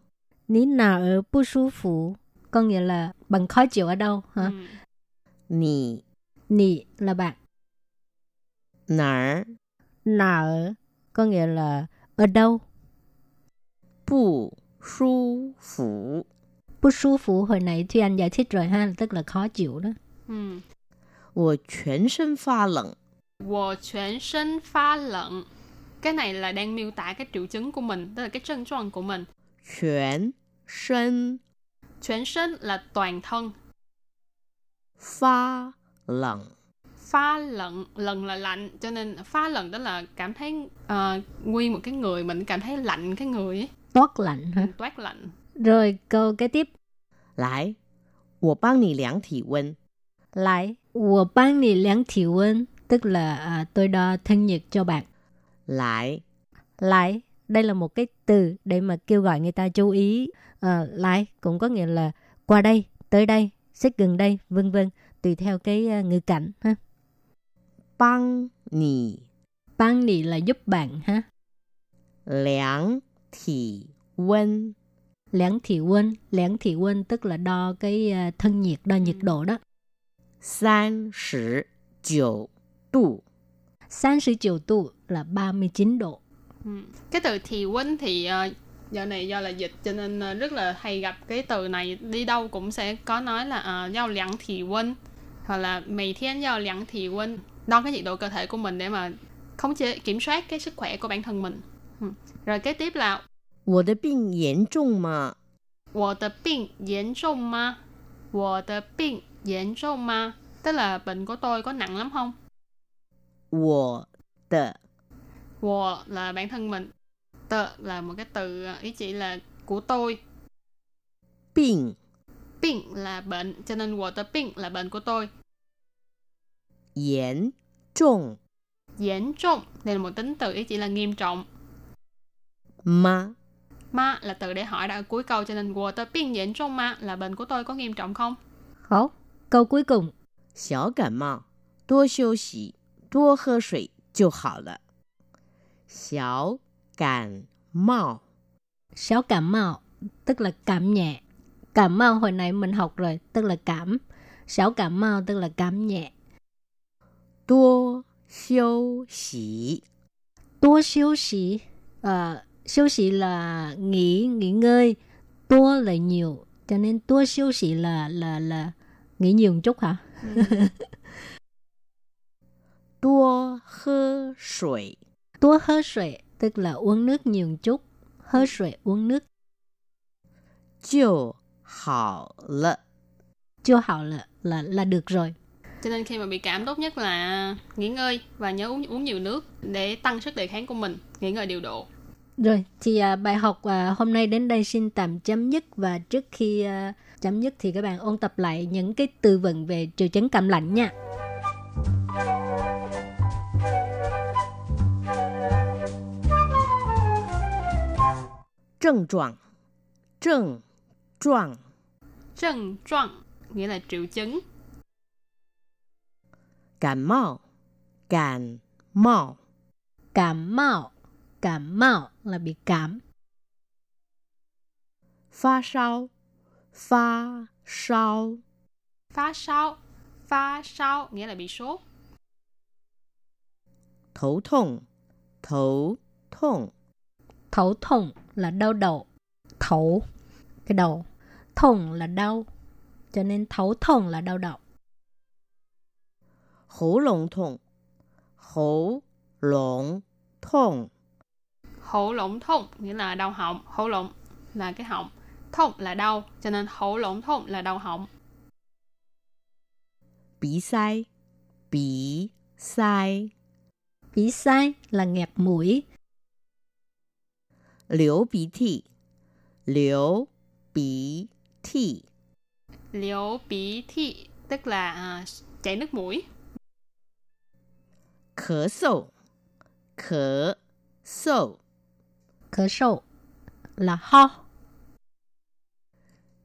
Nì nà er bù su phủ Có nghĩa là bằng khó chịu ở đâu hả? Ừ. 你 Nì là bạn 哪儿 Nào ở Có nghĩa là ở đâu 不舒服？ Bu su phủ hồi nãy Thùy Anh giải thích rồi ha Tức là khó chịu đó Ừ. 我全身发冷。 Wo全身phát lợn. Cái này là đang miêu tả cái triệu chứng của mình, tức là cái症状của mình. 全身 全身là toàn thân. 发冷， Pha lận, lần là lạnh, cho nên pha lận đó là cảm thấy ờ, nguyên một cái người mình cảm thấy lạnh cái người ấy, Toát lạnh hả? toát lạnh. Rồi câu kế tiếp 来，我帮你量体温。 Lại 我帮你量体温 Tức là à, tôi đo thân nhiệt cho bạn 来， Lại Đây là một cái từ để mà kêu gọi người ta chú ý Ờ, uh, lại cũng có nghĩa là qua đây, tới đây, xích gần đây, vân vân, tùy theo cái uh, ngữ cảnh ha. Bang nì. Bang nì là giúp bạn ha. Liang thì quân. Liang thì quân, liang thì quân tức là đo cái uh, thân nhiệt, đo nhiệt độ đó. San sử 九度. San sử 39 độ là 39 độ. Ừ. Cái từ thì quân thì uh, giờ này do là dịch cho nên ờ, rất là hay gặp cái từ này đi đâu cũng sẽ có nói là uh, giao lặng thì quân hoặc là mày thiên giao lặng thì quân đo cái nhiệt độ cơ thể của mình để mà khống chế kiểm soát cái sức khỏe của bản thân mình. Ừ. Rồi kế tiếp là 我的病严重吗？我的病严重吗？我的病严重吗？Tức là bệnh của tôi có nặng lắm không? 我的 Wo là bản thân mình. Tờ là một cái từ ờ, ý chỉ là của tôi. 病 病là bệnh, cho nên 我的病 là bệnh của tôi. 严重 严trọng, đây là một tính từ ý chỉ là nghiêm trọng. 吗？ Ma là từ để hỏi đã ở cuối câu cho nên 我的病严重吗 là bệnh của tôi có nghiêm trọng không? Hổ. Câu cuối cùng. 小感冒，多休息，多喝水就好了。小 cảm mạo. Sáu cảm mạo, tức là cảm nhẹ. Cảm mạo hồi nãy mình học rồi, tức là cảm. Sáu cảm mạo tức là cảm nhẹ. Tua siêu xỉ. Tua siêu xỉ. Ờ, siêu xỉ là nghỉ, nghỉ ngơi. Tua là nhiều. Cho nên tua siêu xỉ là, là, là nghỉ nhiều một chút hả? Tua hơ sủi. Tua hơ sủi tức là uống nước nhiều chút, hơ sủi uống nước. Chiều hảo lợ. Chiều hảo lợ là, là được rồi. Cho nên khi mà bị cảm tốt nhất là nghỉ ngơi và nhớ uống uống nhiều nước để tăng sức đề kháng của mình, nghỉ ngơi điều độ. Rồi, thì à, bài học à, hôm nay đến đây xin tạm chấm dứt và trước khi à, chấm dứt thì các bạn ôn tập lại những cái từ vựng về triệu chứng cảm lạnh nha. 症状，症状， Trần trọng nghĩa là triệu chứng. 感冒，感冒， Cảm mạo, cảm mạo là bị cảm. 发烧，发烧， Phá sao, phá sao nghĩa là bị sốt. 头痛，头痛， Thấu thủng là đau đầu. Thấu. Cái đầu. Thủng là đau. Cho nên thấu thủng là đau đầu. Hổ lồng thủng. Hổ lồng thủng. Hổ lồng thủng nghĩa là đau họng. Hổ lồng là cái họng. Thủng là đau cho nên hổ lồng thủng là đau họng. Bị sai. Bị sai. Bị sai là nghẹt mũi. 流鼻涕，流鼻涕， Liễu bí thị tức là à, chảy nước mũi. 咳嗽，咳嗽， Khở sâu là ho.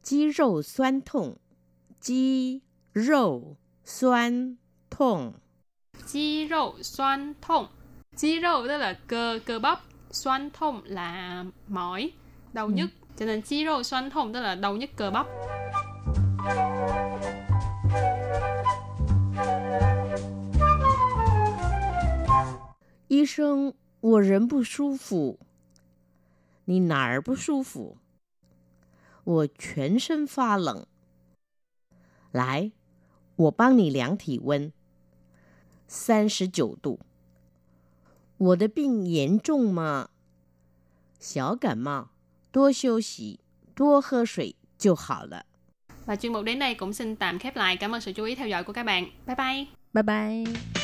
肌肉酸痛，肌肉酸痛， Chi râu xoan thông. Chi râu tức là cơ, cơ bắp. Xoan thông là mỏi, đau nhức. Cho nên chi râu xoan thông tức là đau nhức cơ bắp. 医生，我人不舒服。你哪儿不舒服？我全身发冷。来，我帮你量体温，三十九度。 我的病严重吗？小感冒，多休息，多喝水就好了。 Và chuyên mục đến đây cũng xin tạm khép lại. Cảm ơn sự chú ý theo dõi của các bạn. Bye bye! Bye bye.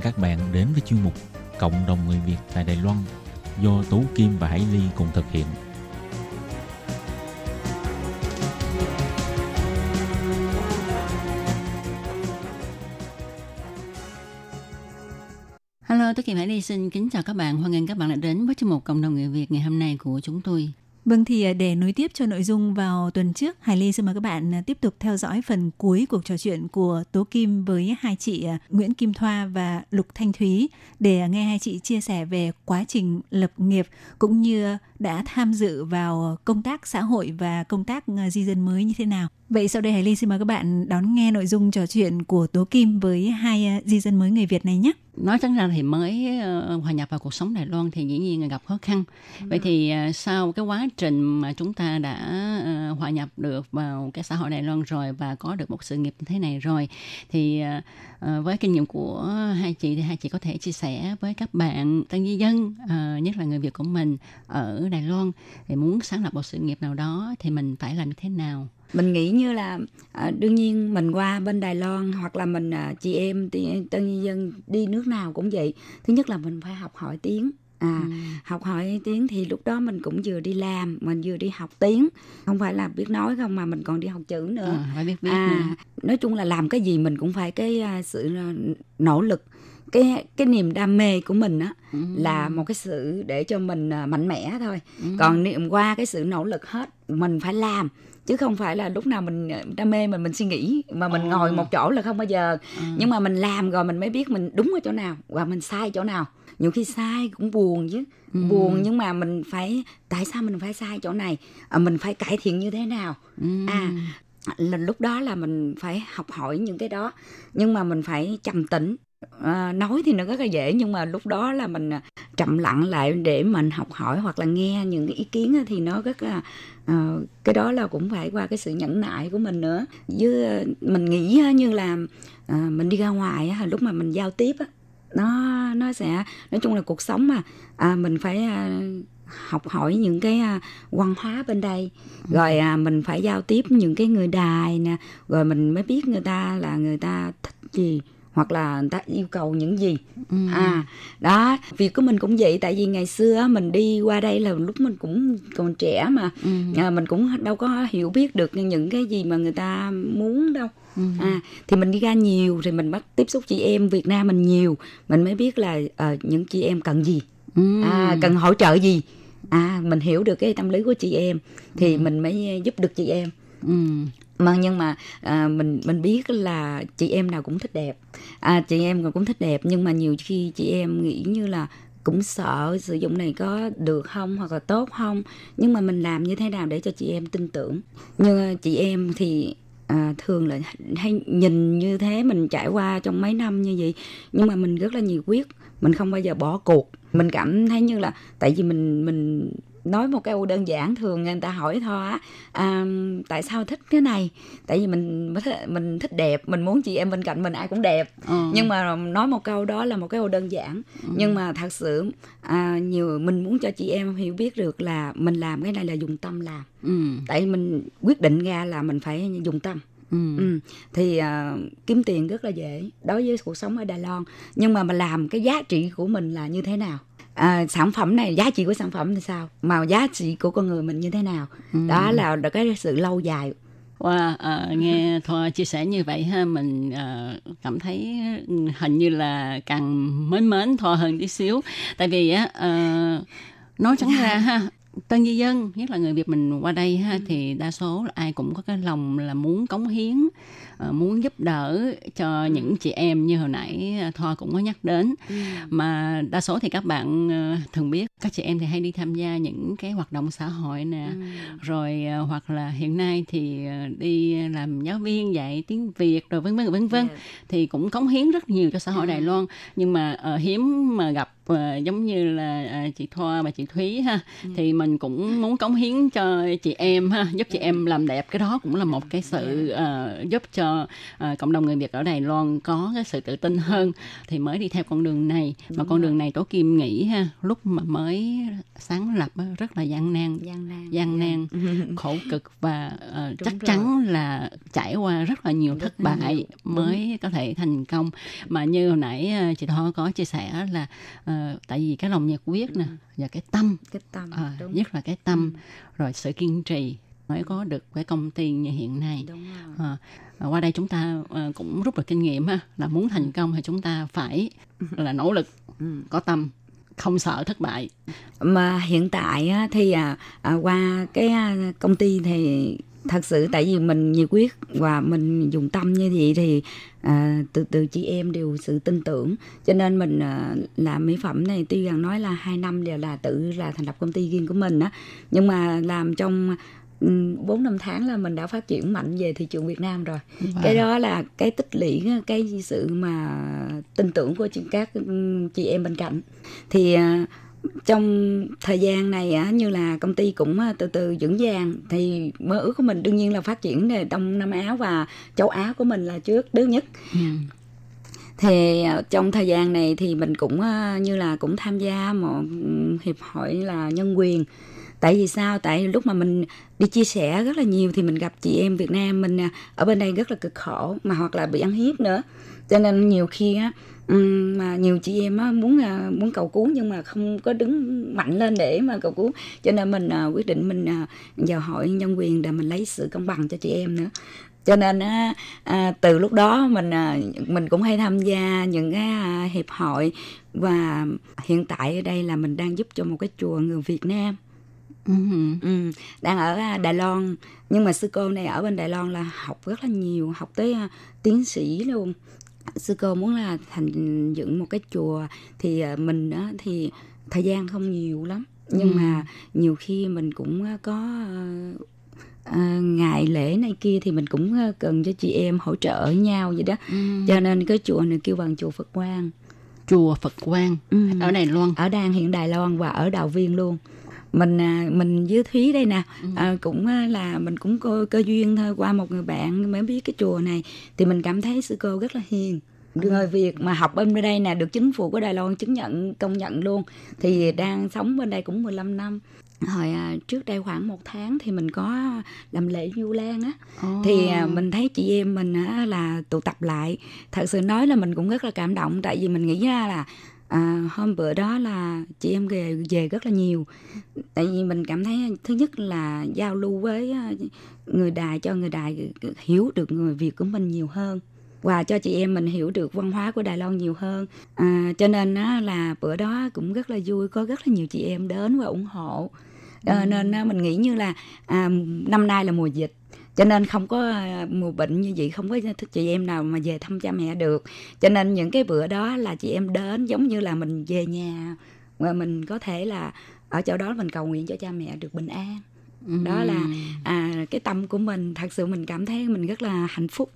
Mừng các bạn đến với chuyên mục Cộng đồng người Việt tại Đài Loan do Tú Kim và Hải Ly cùng thực hiện. Hello, tôi Kim Hải Ly xin kính chào các bạn. Hoan nghênh các bạn đã đến với chương mục Cộng đồng người Việt ngày hôm nay của chúng tôi. Vâng thì à, để nối tiếp cho nội dung vào tuần trước, Hải Ly xin mời các bạn à, tiếp tục theo dõi phần cuối cuộc trò chuyện của Tố Kim với hai chị à, Nguyễn Kim Thoa và Lục Thanh Thúy để nghe hai chị chia sẻ về quá trình lập nghiệp cũng như đã tham dự vào công tác xã hội và công tác di dân mới như thế nào. Vậy sau đây Hải Ly xin mời các bạn đón nghe nội dung trò chuyện của Tố Kim với hai ờ, di dân mới người Việt này nhé nói chẳng ra thì mới ờ, hòa nhập vào cuộc sống Đài Loan thì dĩ nhiên là gặp khó khăn. Vậy thì ờ, sau cái quá trình mà chúng ta đã hòa nhập được vào cái xã hội Đài Loan rồi và có được một sự nghiệp như thế này rồi, thì với kinh nghiệm của hai chị thì hai chị có thể chia sẻ với các bạn, tân di dân nhất là người Việt của mình ở Đài Loan thì muốn sáng lập một sự nghiệp nào đó thì mình phải làm như thế nào? Mình nghĩ như là à, đương nhiên mình qua bên Đài Loan hoặc là mình à, chị em tân dân đi nước nào cũng vậy thứ nhất là mình phải học hỏi tiếng à ừ. học hỏi tiếng thì lúc đó mình cũng vừa đi làm mình vừa đi học tiếng không phải là biết nói không mà mình còn đi học chữ nữa à, phải biết viết à, nữa. nói chung là làm cái gì mình cũng phải cái uh, sự nỗ lực cái cái niềm đam mê của mình á ừ. là một cái sự để cho mình mạnh mẽ thôi ừ. còn niệm qua cái sự nỗ lực hết mình phải làm chứ không phải là lúc nào mình ờ, đam mê mình mình suy nghĩ mà mình à. ngồi một chỗ là không bao giờ à. nhưng mà mình làm rồi mình mới biết mình đúng ở chỗ nào và mình sai chỗ nào nhiều khi sai cũng buồn chứ ừ. buồn nhưng mà mình phải tại sao mình phải sai chỗ này à, mình phải cải thiện như thế nào ừ. à là lúc đó là mình phải học hỏi những cái đó nhưng mà mình phải trầm tĩnh à, nói thì nó rất là dễ nhưng mà lúc đó là mình à, chậm lặng lại để mình học hỏi hoặc là nghe những cái ý kiến thì nó rất là à, cái đó là cũng phải qua cái sự nhẫn nại của mình nữa. Với à, mình nghĩ như là à, mình đi ra ngoài lúc mà mình giao tiếp nó nó sẽ nói chung là cuộc sống mà à, mình phải à, học hỏi những cái à, văn hóa bên đây. Rồi à, mình phải giao tiếp những cái người đài nè rồi mình mới biết người ta là người ta thích gì hoặc là người ta yêu cầu những gì ừ. à đó việc của mình cũng vậy tại vì ngày xưa mình đi qua đây là lúc mình cũng còn trẻ mà ừ. à, mình cũng đâu có hiểu biết được những cái gì mà người ta muốn đâu ừ. à thì mình đi ra nhiều thì mình bắt tiếp xúc chị em Việt Nam mình nhiều mình mới biết là uh, những chị em cần gì ừ. à cần hỗ trợ gì à mình hiểu được cái tâm lý của chị em thì ừ. mình mới giúp được chị em ừ mà nhưng mà à, mình mình biết là chị em nào cũng thích đẹp. À, chị em cũng thích đẹp nhưng mà nhiều khi chị em nghĩ như là cũng sợ sử dụng này có được không hoặc là tốt không. Nhưng mà mình làm như thế nào để cho chị em tin tưởng? Nhưng à, chị em thì à, thường là hay nhìn như thế mình trải qua trong mấy năm như vậy. Nhưng mà mình rất là nhiệt quyết mình không bao giờ bỏ cuộc. Mình cảm thấy như là tại vì mình mình nói một câu đơn giản thường người ta hỏi thôi á à, tại sao thích cái này tại vì mình mình thích đẹp mình muốn chị em bên cạnh mình ai cũng đẹp ừ. nhưng mà nói một câu đó là một cái câu đơn giản ừ. nhưng mà thật sự à, nhiều mình muốn cho chị em hiểu biết được là mình làm cái này là dùng tâm làm ừ. tại mình quyết định ra là mình phải dùng tâm Ừ. Ừ. thì uh, kiếm tiền rất là dễ đối với cuộc sống ở Đài Loan nhưng mà mà làm cái giá trị của mình là như thế nào à, sản phẩm này giá trị của sản phẩm thì sao mà giá trị của con người mình như thế nào ừ. đó là cái sự lâu dài Wow, uh, nghe Thoa chia sẻ như vậy ha, mình uh, cảm thấy hình như là càng mến mến Thoa hơn tí xíu. Tại vì á, uh, nói chẳng ra ha, tân di dân nhất là người việt mình qua đây ha ừ. thì đa số là ai cũng có cái lòng là muốn cống hiến muốn giúp đỡ cho ừ. những chị em như hồi nãy ờ, thoa cũng có nhắc đến ừ. mà đa số thì các bạn uh, thường biết các chị em thì hay đi tham gia những cái hoạt động xã hội nè ừ. rồi hoặc là hiện nay thì đi làm giáo viên dạy tiếng việt rồi vân vân vân vân yeah. thì cũng cống hiến rất nhiều cho xã hội đài loan nhưng mà hiếm mà gặp và giống như là à, chị Thoa và chị Thúy ha. Thì mình cũng muốn cống hiến cho chị em ha giúp chị em làm đẹp. Cái đó cũng là một cái sự à, giúp cho à, cộng đồng người Việt ở Đài Loan có cái sự tự tin hơn. Thì mới đi theo con đường này mà con đường này Tố Kim nghĩ ha lúc mà mới sáng lập rất là gian nan. Gian nan gian nan khổ cực và ờ, Đúng chắc rồi. chắn là trải qua rất là nhiều thất là nhiều. bại mới có thể thành công. Mà như hồi nãy ờ, chị Thoa có chia sẻ là ờ, tại vì cái lòng nhiệt huyết nè và cái tâm. Cái tâm ờ, đúng. nhất là cái tâm. Rồi sự kiên trì mới có được cái công ty như hiện nay. Đúng rồi. Ờ, và qua đây chúng ta ờ, cũng rút được kinh nghiệm ha là muốn thành công thì chúng ta phải là nỗ lực Ừ. có tâm không sợ thất bại. Mà hiện tại thì à, à, qua cái à, công ty thì thật sự tại vì mình nhiệt quyết và mình dùng tâm như vậy thì à, từ từ chị em đều sự tin tưởng. Cho nên mình à, làm mỹ phẩm này tuy rằng nói là hai năm đều là tự là thành lập công ty riêng của mình á nhưng mà làm trong bốn năm tháng là mình đã phát triển mạnh về thị trường Việt Nam rồi. Cái đó là cái tích lũy cái sự mà tin tưởng của các chị em bên cạnh. Thì à, trong thời gian này á như là công ty cũng từ từ vững vàng thì mơ ước của mình đương nhiên là phát triển về Đông Nam Á và châu Á của mình là trước trước nhất. Ừ. thì à, trong thời gian này thì mình cũng như là cũng tham gia một hiệp hội là nhân quyền. Tại vì sao? Tại lúc mà mình đi chia sẻ rất là nhiều thì mình gặp chị em Việt Nam mình à, ở bên đây rất là cực khổ mà hoặc là bị ăn hiếp nữa. Cho nên nhiều khi á mà nhiều chị em á muốn à, muốn cầu cứu nhưng mà không có đứng mạnh lên để mà cầu cứu. Cho nên mình à, quyết định mình vào hội nhân quyền để mình lấy sự công bằng cho chị em nữa. Cho nên à, từ lúc đó mình à, mình cũng hay tham gia những cái à, hiệp hội và hiện tại ở đây là mình đang giúp cho một cái chùa người Việt Nam. Ừ. ừ, đang ở Đài Loan. Nhưng mà sư cô này ở bên Đài Loan là học rất là nhiều học tới à, tiến sĩ luôn sư cô muốn là thành dựng một cái chùa thì à, mình á, thì thời gian không nhiều lắm nhưng Ừ. mà nhiều khi mình cũng à, có à, à, ngày lễ này kia thì mình cũng cần cho chị em hỗ trợ nhau vậy đó Ừ. cho nên cái chùa này kêu bằng chùa Phật Quang chùa Phật Quang ừ. ở Đài Loan ở đang hiện Đài Loan và ở Đào Viên luôn mình à, mình với Thúy đây nè à, cũng à, là mình cũng cơ, cơ duyên thôi qua một người bạn mới biết cái chùa này thì mình cảm thấy sư cô rất là hiền. Người Việt mà học bên đây nè được chính phủ của Đài Loan chứng nhận công nhận luôn thì đang sống bên đây cũng 15 năm. Hồi à, trước đây khoảng một tháng thì mình có làm lễ du lan á. Thì à, mình thấy chị em mình á, là tụ tập lại. Thật sự nói là mình cũng rất là cảm động tại vì mình nghĩ ra là à, hôm bữa đó là chị em về về rất là nhiều. Tại vì mình cảm thấy thứ nhất là giao lưu với à, người đài cho người đài hiểu được người việt của mình nhiều hơn. Và cho chị em mình hiểu được văn hóa của Đài Loan nhiều hơn. À, cho nên á, là bữa đó cũng rất là vui có rất là nhiều chị em đến và ủng hộ. À, nên á, mình nghĩ như là à, năm nay là mùa dịch cho nên không có à, mùa bệnh như vậy không có chị em nào mà về thăm cha mẹ được. Cho nên những cái bữa đó là chị em đến giống như là mình về nhà và mình có thể là ở chỗ đó mình cầu nguyện cho cha mẹ được bình an. Đó là à, cái tâm của mình. Thật sự mình cảm thấy mình rất là hạnh phúc.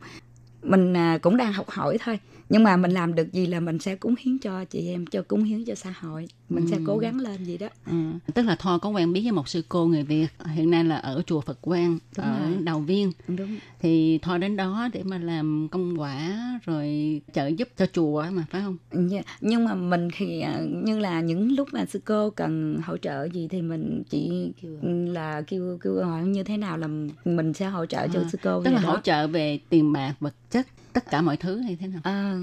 Mình à, cũng đang học hỏi thôi nhưng mà mình làm được gì là mình sẽ cúng hiến cho chị em cho cúng hiến cho xã hội mình sẽ cố gắng lên gì đó Ừ. Tức là Thoa có quen biết với một sư cô người Việt hiện nay là ở chùa Phật Quang Đúng ở rồi. Đào Viên đúng thì Thoa đến đó để mà làm công quả rồi trợ giúp cho chùa mà phải không? Nh- nhưng mà mình thì à, như là những lúc mà sư cô cần hỗ trợ gì thì mình chỉ là kêu kêu hỏi như thế nào là mình sẽ hỗ trợ cho À, sư cô Tức là vậy đó. hỗ trợ về tiền bạc, vật chất, tất cả mọi thứ hay thế nào? À,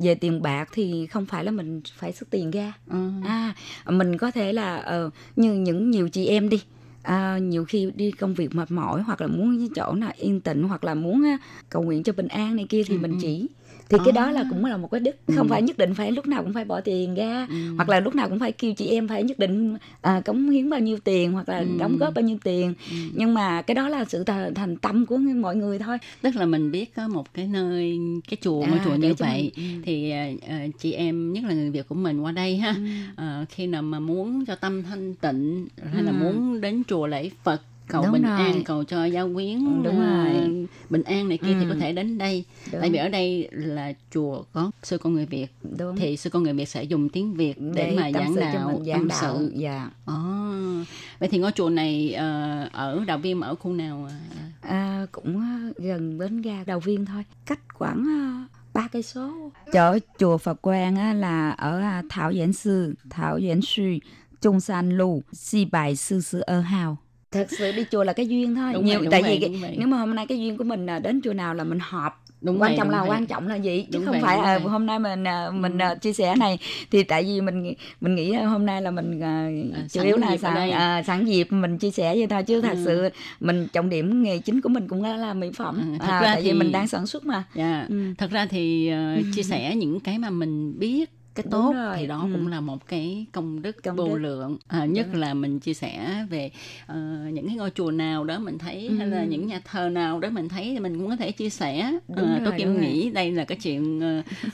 về tiền bạc thì không phải là mình phải xuất tiền ra Ừ. à mình có thể là ờ, như những nhiều chị em đi à, nhiều khi đi công việc mệt mỏi hoặc là muốn chỗ nào yên tĩnh hoặc là muốn á, cầu nguyện cho bình an này kia thì Ừ, mình ừ. chỉ thì cái đó À. là cũng là một cái đức không Ừ. phải nhất định phải lúc nào cũng phải bỏ tiền ra Ừ. hoặc là lúc nào cũng phải kêu chị em phải nhất định à, cống hiến bao nhiêu tiền hoặc là Ừ. đóng góp bao nhiêu tiền Ừ. nhưng mà cái đó là sự th- thành tâm của mọi người thôi Tức là mình biết có một cái nơi, cái chùa, À, ngôi chùa như vậy mình- ừ. thì ờ, chị em nhất là người Việt của mình qua đây ha ờ, khi nào mà muốn cho tâm thanh tịnh hay là Ừ. muốn đến chùa lễ Phật cầu Đúng bình rồi. an cầu cho giáo quyến Ừ, đúng rồi. bình an này kia thì Ừ. có thể đến đây Đúng. tại vì ở đây là chùa có sư con người Việt Đúng. thì sư con người Việt sẽ dùng tiếng Việt để, để mà giảng đạo tâm đạo sự dạ Ồ, vậy thì ngôi chùa này ờ, ở đạo viên ở khu nào à? à, cũng ờ, gần bến ga đầu viên thôi cách khoảng ờ, ba cây số chỗ chùa Phật Quang á, là ở Thảo Diễn Sư Thảo Diễn Sư Trung San Lu Si Bài Sư Sư Ơ Hào thật sự đi chùa là cái duyên thôi Đúng nhiều vậy, tại vậy, vì cái- vậy. nếu mà hôm nay cái duyên của mình là đến chùa nào là mình họp Đúng quan vậy, trọng đúng là vậy. quan trọng là gì chứ Đúng không vậy, phải à. Ừ. hôm nay mình à, mình à, chia sẻ này thì tại vì mình mình nghĩ hôm nay là mình à, À, chủ yếu là sẵn à, sẵn dịp mình chia sẻ vậy thôi chứ thật Ừ. sự mình trọng điểm nghề chính của mình cũng là, mỹ phẩm Ừ, thật à, ra tại thì- vì mình đang sản xuất mà Dạ. Ừ. Thật ra thì ờ, chia sẻ những cái mà mình biết cái Đúng tốt thì đó ừ. cũng là một cái công đức Công vô đức. lượng à, nhất là mình chia sẻ về ờ, những cái ngôi chùa nào đó mình thấy hay là Ừ. những nhà thờ nào đó mình thấy thì mình cũng có thể chia sẻ Đúng Ờ, rồi, tôi kim đúng rồi. nghĩ đây là cái chuyện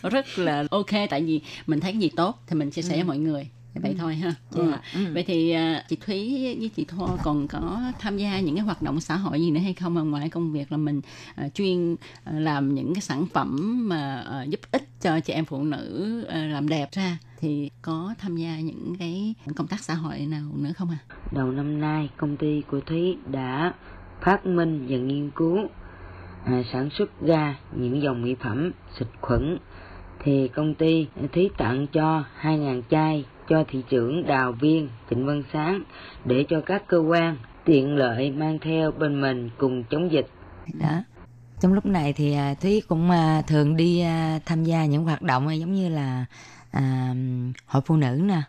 ờ, rất là ok tại vì mình thấy cái gì tốt thì mình chia sẻ với mọi người vậy thôi ha Dạ, Ừ. ừ. vậy thì à, chị Thúy với chị Thoa còn có tham gia những cái hoạt động xã hội gì nữa hay không à, ngoài công việc là mình à, chuyên à, làm những cái sản phẩm mà à, giúp ích cho chị em phụ nữ à, làm đẹp ra thì có tham gia những cái công tác xã hội nào nữa không à? Đầu năm nay, công ty của Thúy đã phát minh và nghiên cứu à, sản xuất ra những dòng mỹ phẩm xịt khuẩn. Thì công ty Thúy tặng cho 2.000 chai cho thị trưởng Đào Viên, Trịnh Văn Sáng để cho các cơ quan tiện lợi mang theo bên mình cùng chống dịch. đó trong lúc này thì à, thúy cũng à, thường đi à, tham gia những hoạt động giống như là à, hội phụ nữ nè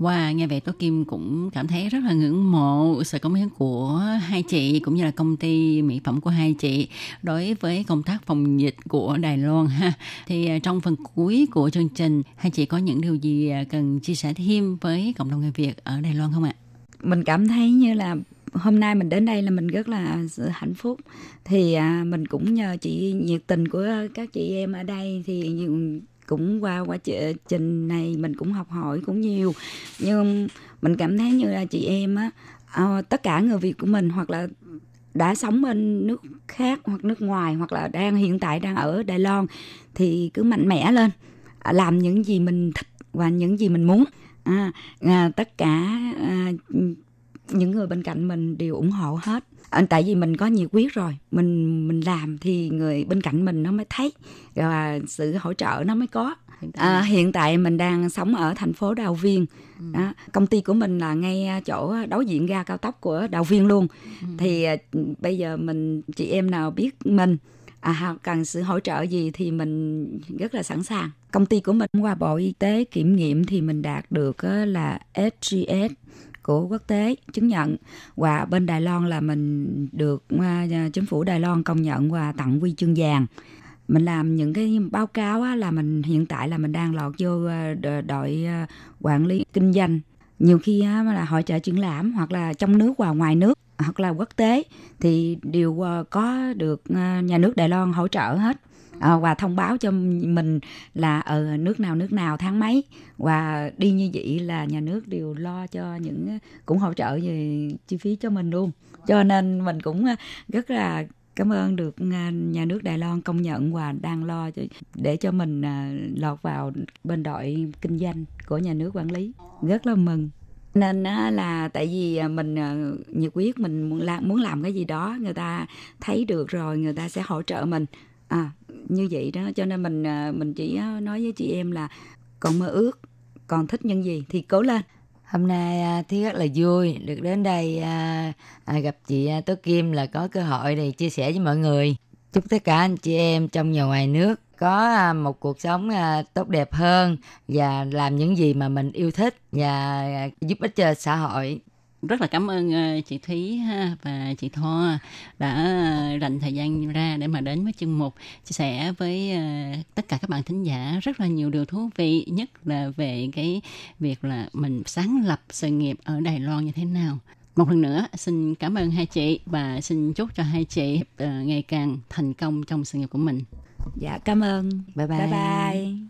Wow, nghe vậy Tố Kim cũng cảm thấy rất là ngưỡng mộ sự cống hiến của hai chị cũng như là công ty mỹ phẩm của hai chị đối với công tác phòng dịch của Đài Loan ha. Thì à, trong phần cuối của chương trình, hai chị có những điều gì à, cần chia sẻ thêm với cộng đồng người Việt ở Đài Loan không ạ? mình cảm thấy như là hôm nay mình đến đây là mình rất là hạnh phúc thì à, mình cũng nhờ chị nhiệt tình của các chị em ở đây thì cũng qua quá trình này mình cũng học hỏi cũng nhiều. Nhưng mình cảm thấy như là chị em á ờ, tất cả người Việt của mình hoặc là đã sống bên nước khác hoặc nước ngoài hoặc là đang hiện tại đang ở Đài Loan thì cứ mạnh mẽ lên à, làm những gì mình thích và những gì mình muốn. À, à, tất cả à, những người bên cạnh mình đều ủng hộ hết tại vì mình có nhiệt quyết rồi. Mình mình làm thì người bên cạnh mình nó mới thấy. Và sự hỗ trợ nó mới có. Hiện tại- À, hiện tại mình đang sống ở thành phố Đào Viên. Đó, công ty của mình là ngay chỗ đối diện ga cao tốc của Đào Viên luôn. Thì à, bây giờ mình chị em nào biết mình à, cần sự hỗ trợ gì thì mình rất là sẵn sàng. Công ty của mình qua Bộ Y tế kiểm nghiệm thì mình đạt được là SGS của quốc tế chứng nhận. Và bên Đài Loan là mình được à, à, chính phủ Đài Loan công nhận và tặng huy chương vàng. Mình làm những cái báo cáo á, là mình hiện tại là mình đang lọt vô à, đội quản lý kinh doanh. Nhiều khi á, là hội trợ triển lãm hoặc là trong nước và ngoài nước hoặc là quốc tế thì đều có được nhà nước Đài Loan hỗ trợ hết à, và thông báo cho mình là ở nước nào nước nào tháng mấy. Và đi như vậy là nhà nước đều lo cho những ờ, cũng hỗ trợ về chi phí cho mình luôn. Cho nên mình cũng rất là cảm ơn được nhà nước Đài Loan công nhận và đang lo cho, để cho mình lọt vào bên đội kinh doanh của nhà nước quản lý. Rất là mừng. Nên là tại vì mình nhiệt quyết mình muốn làm muốn làm cái gì đó người ta thấy được rồi người ta sẽ hỗ trợ mình à như vậy đó cho nên mình à, mình chỉ à, nói với chị em là còn mơ ước còn thích những gì thì cố lên. Hôm nay à, thì rất là vui được đến đây à, à, gặp chị tố kim là có cơ hội để chia sẻ với mọi người. Chúc tất cả anh chị em trong và ngoài nước có một cuộc sống tốt đẹp hơn và làm những gì mà mình yêu thích và giúp ích cho xã hội rất là cảm ơn ờ, chị Thúy ha và chị Thoa đã ờ, dành thời gian ra để mà đến với chương mục chia sẻ với ờ, tất cả các bạn thính giả rất là nhiều điều thú vị nhất là về cái việc là mình sáng lập sự nghiệp ở Đài Loan như thế nào. Một lần nữa xin cảm ơn hai chị và xin chúc cho hai chị ngày càng thành công trong sự nghiệp của mình. Dạ cảm ơn. Bye bye, bye bye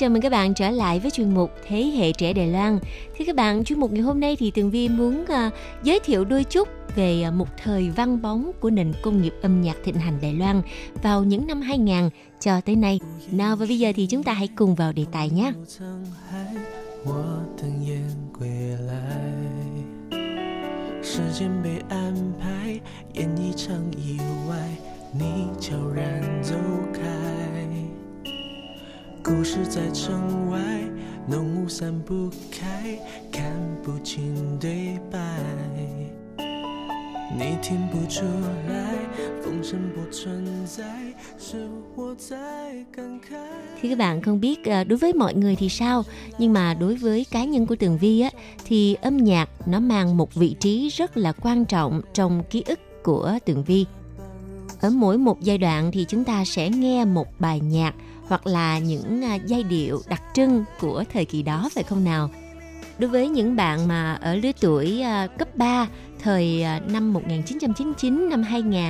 chào mừng các bạn trở lại với chuyên mục Thế hệ trẻ Đài Loan. Thưa các bạn, chuyên mục ngày hôm nay thì Tường Vi muốn uh, giới thiệu đôi chút về uh, một thời vang bóng của nền công nghiệp âm nhạc thịnh hành Đài Loan vào những năm 2000 cho tới nay. Nào và bây giờ thì chúng ta hãy cùng vào đề tài nhé. 我等雁归来，时间被安排，演一场意外，你悄然走开。 故事在城外，浓雾散不开，看不清对白。你听不出来，风声不存在，是我在感慨。 Thì các bạn không biết à, đối với mọi người thì sao, nhưng mà đối với cá nhân của Tường Vi á thì âm nhạc nó mang một vị trí rất là quan trọng trong ký ức của Tường Vi. Ở mỗi một giai đoạn thì chúng ta sẽ nghe một bài nhạc hoặc là những à, giai điệu đặc trưng của thời kỳ đó phải không nào? Đối với những bạn mà ở lứa tuổi à, cấp 3 thời à, năm 1999 năm 2000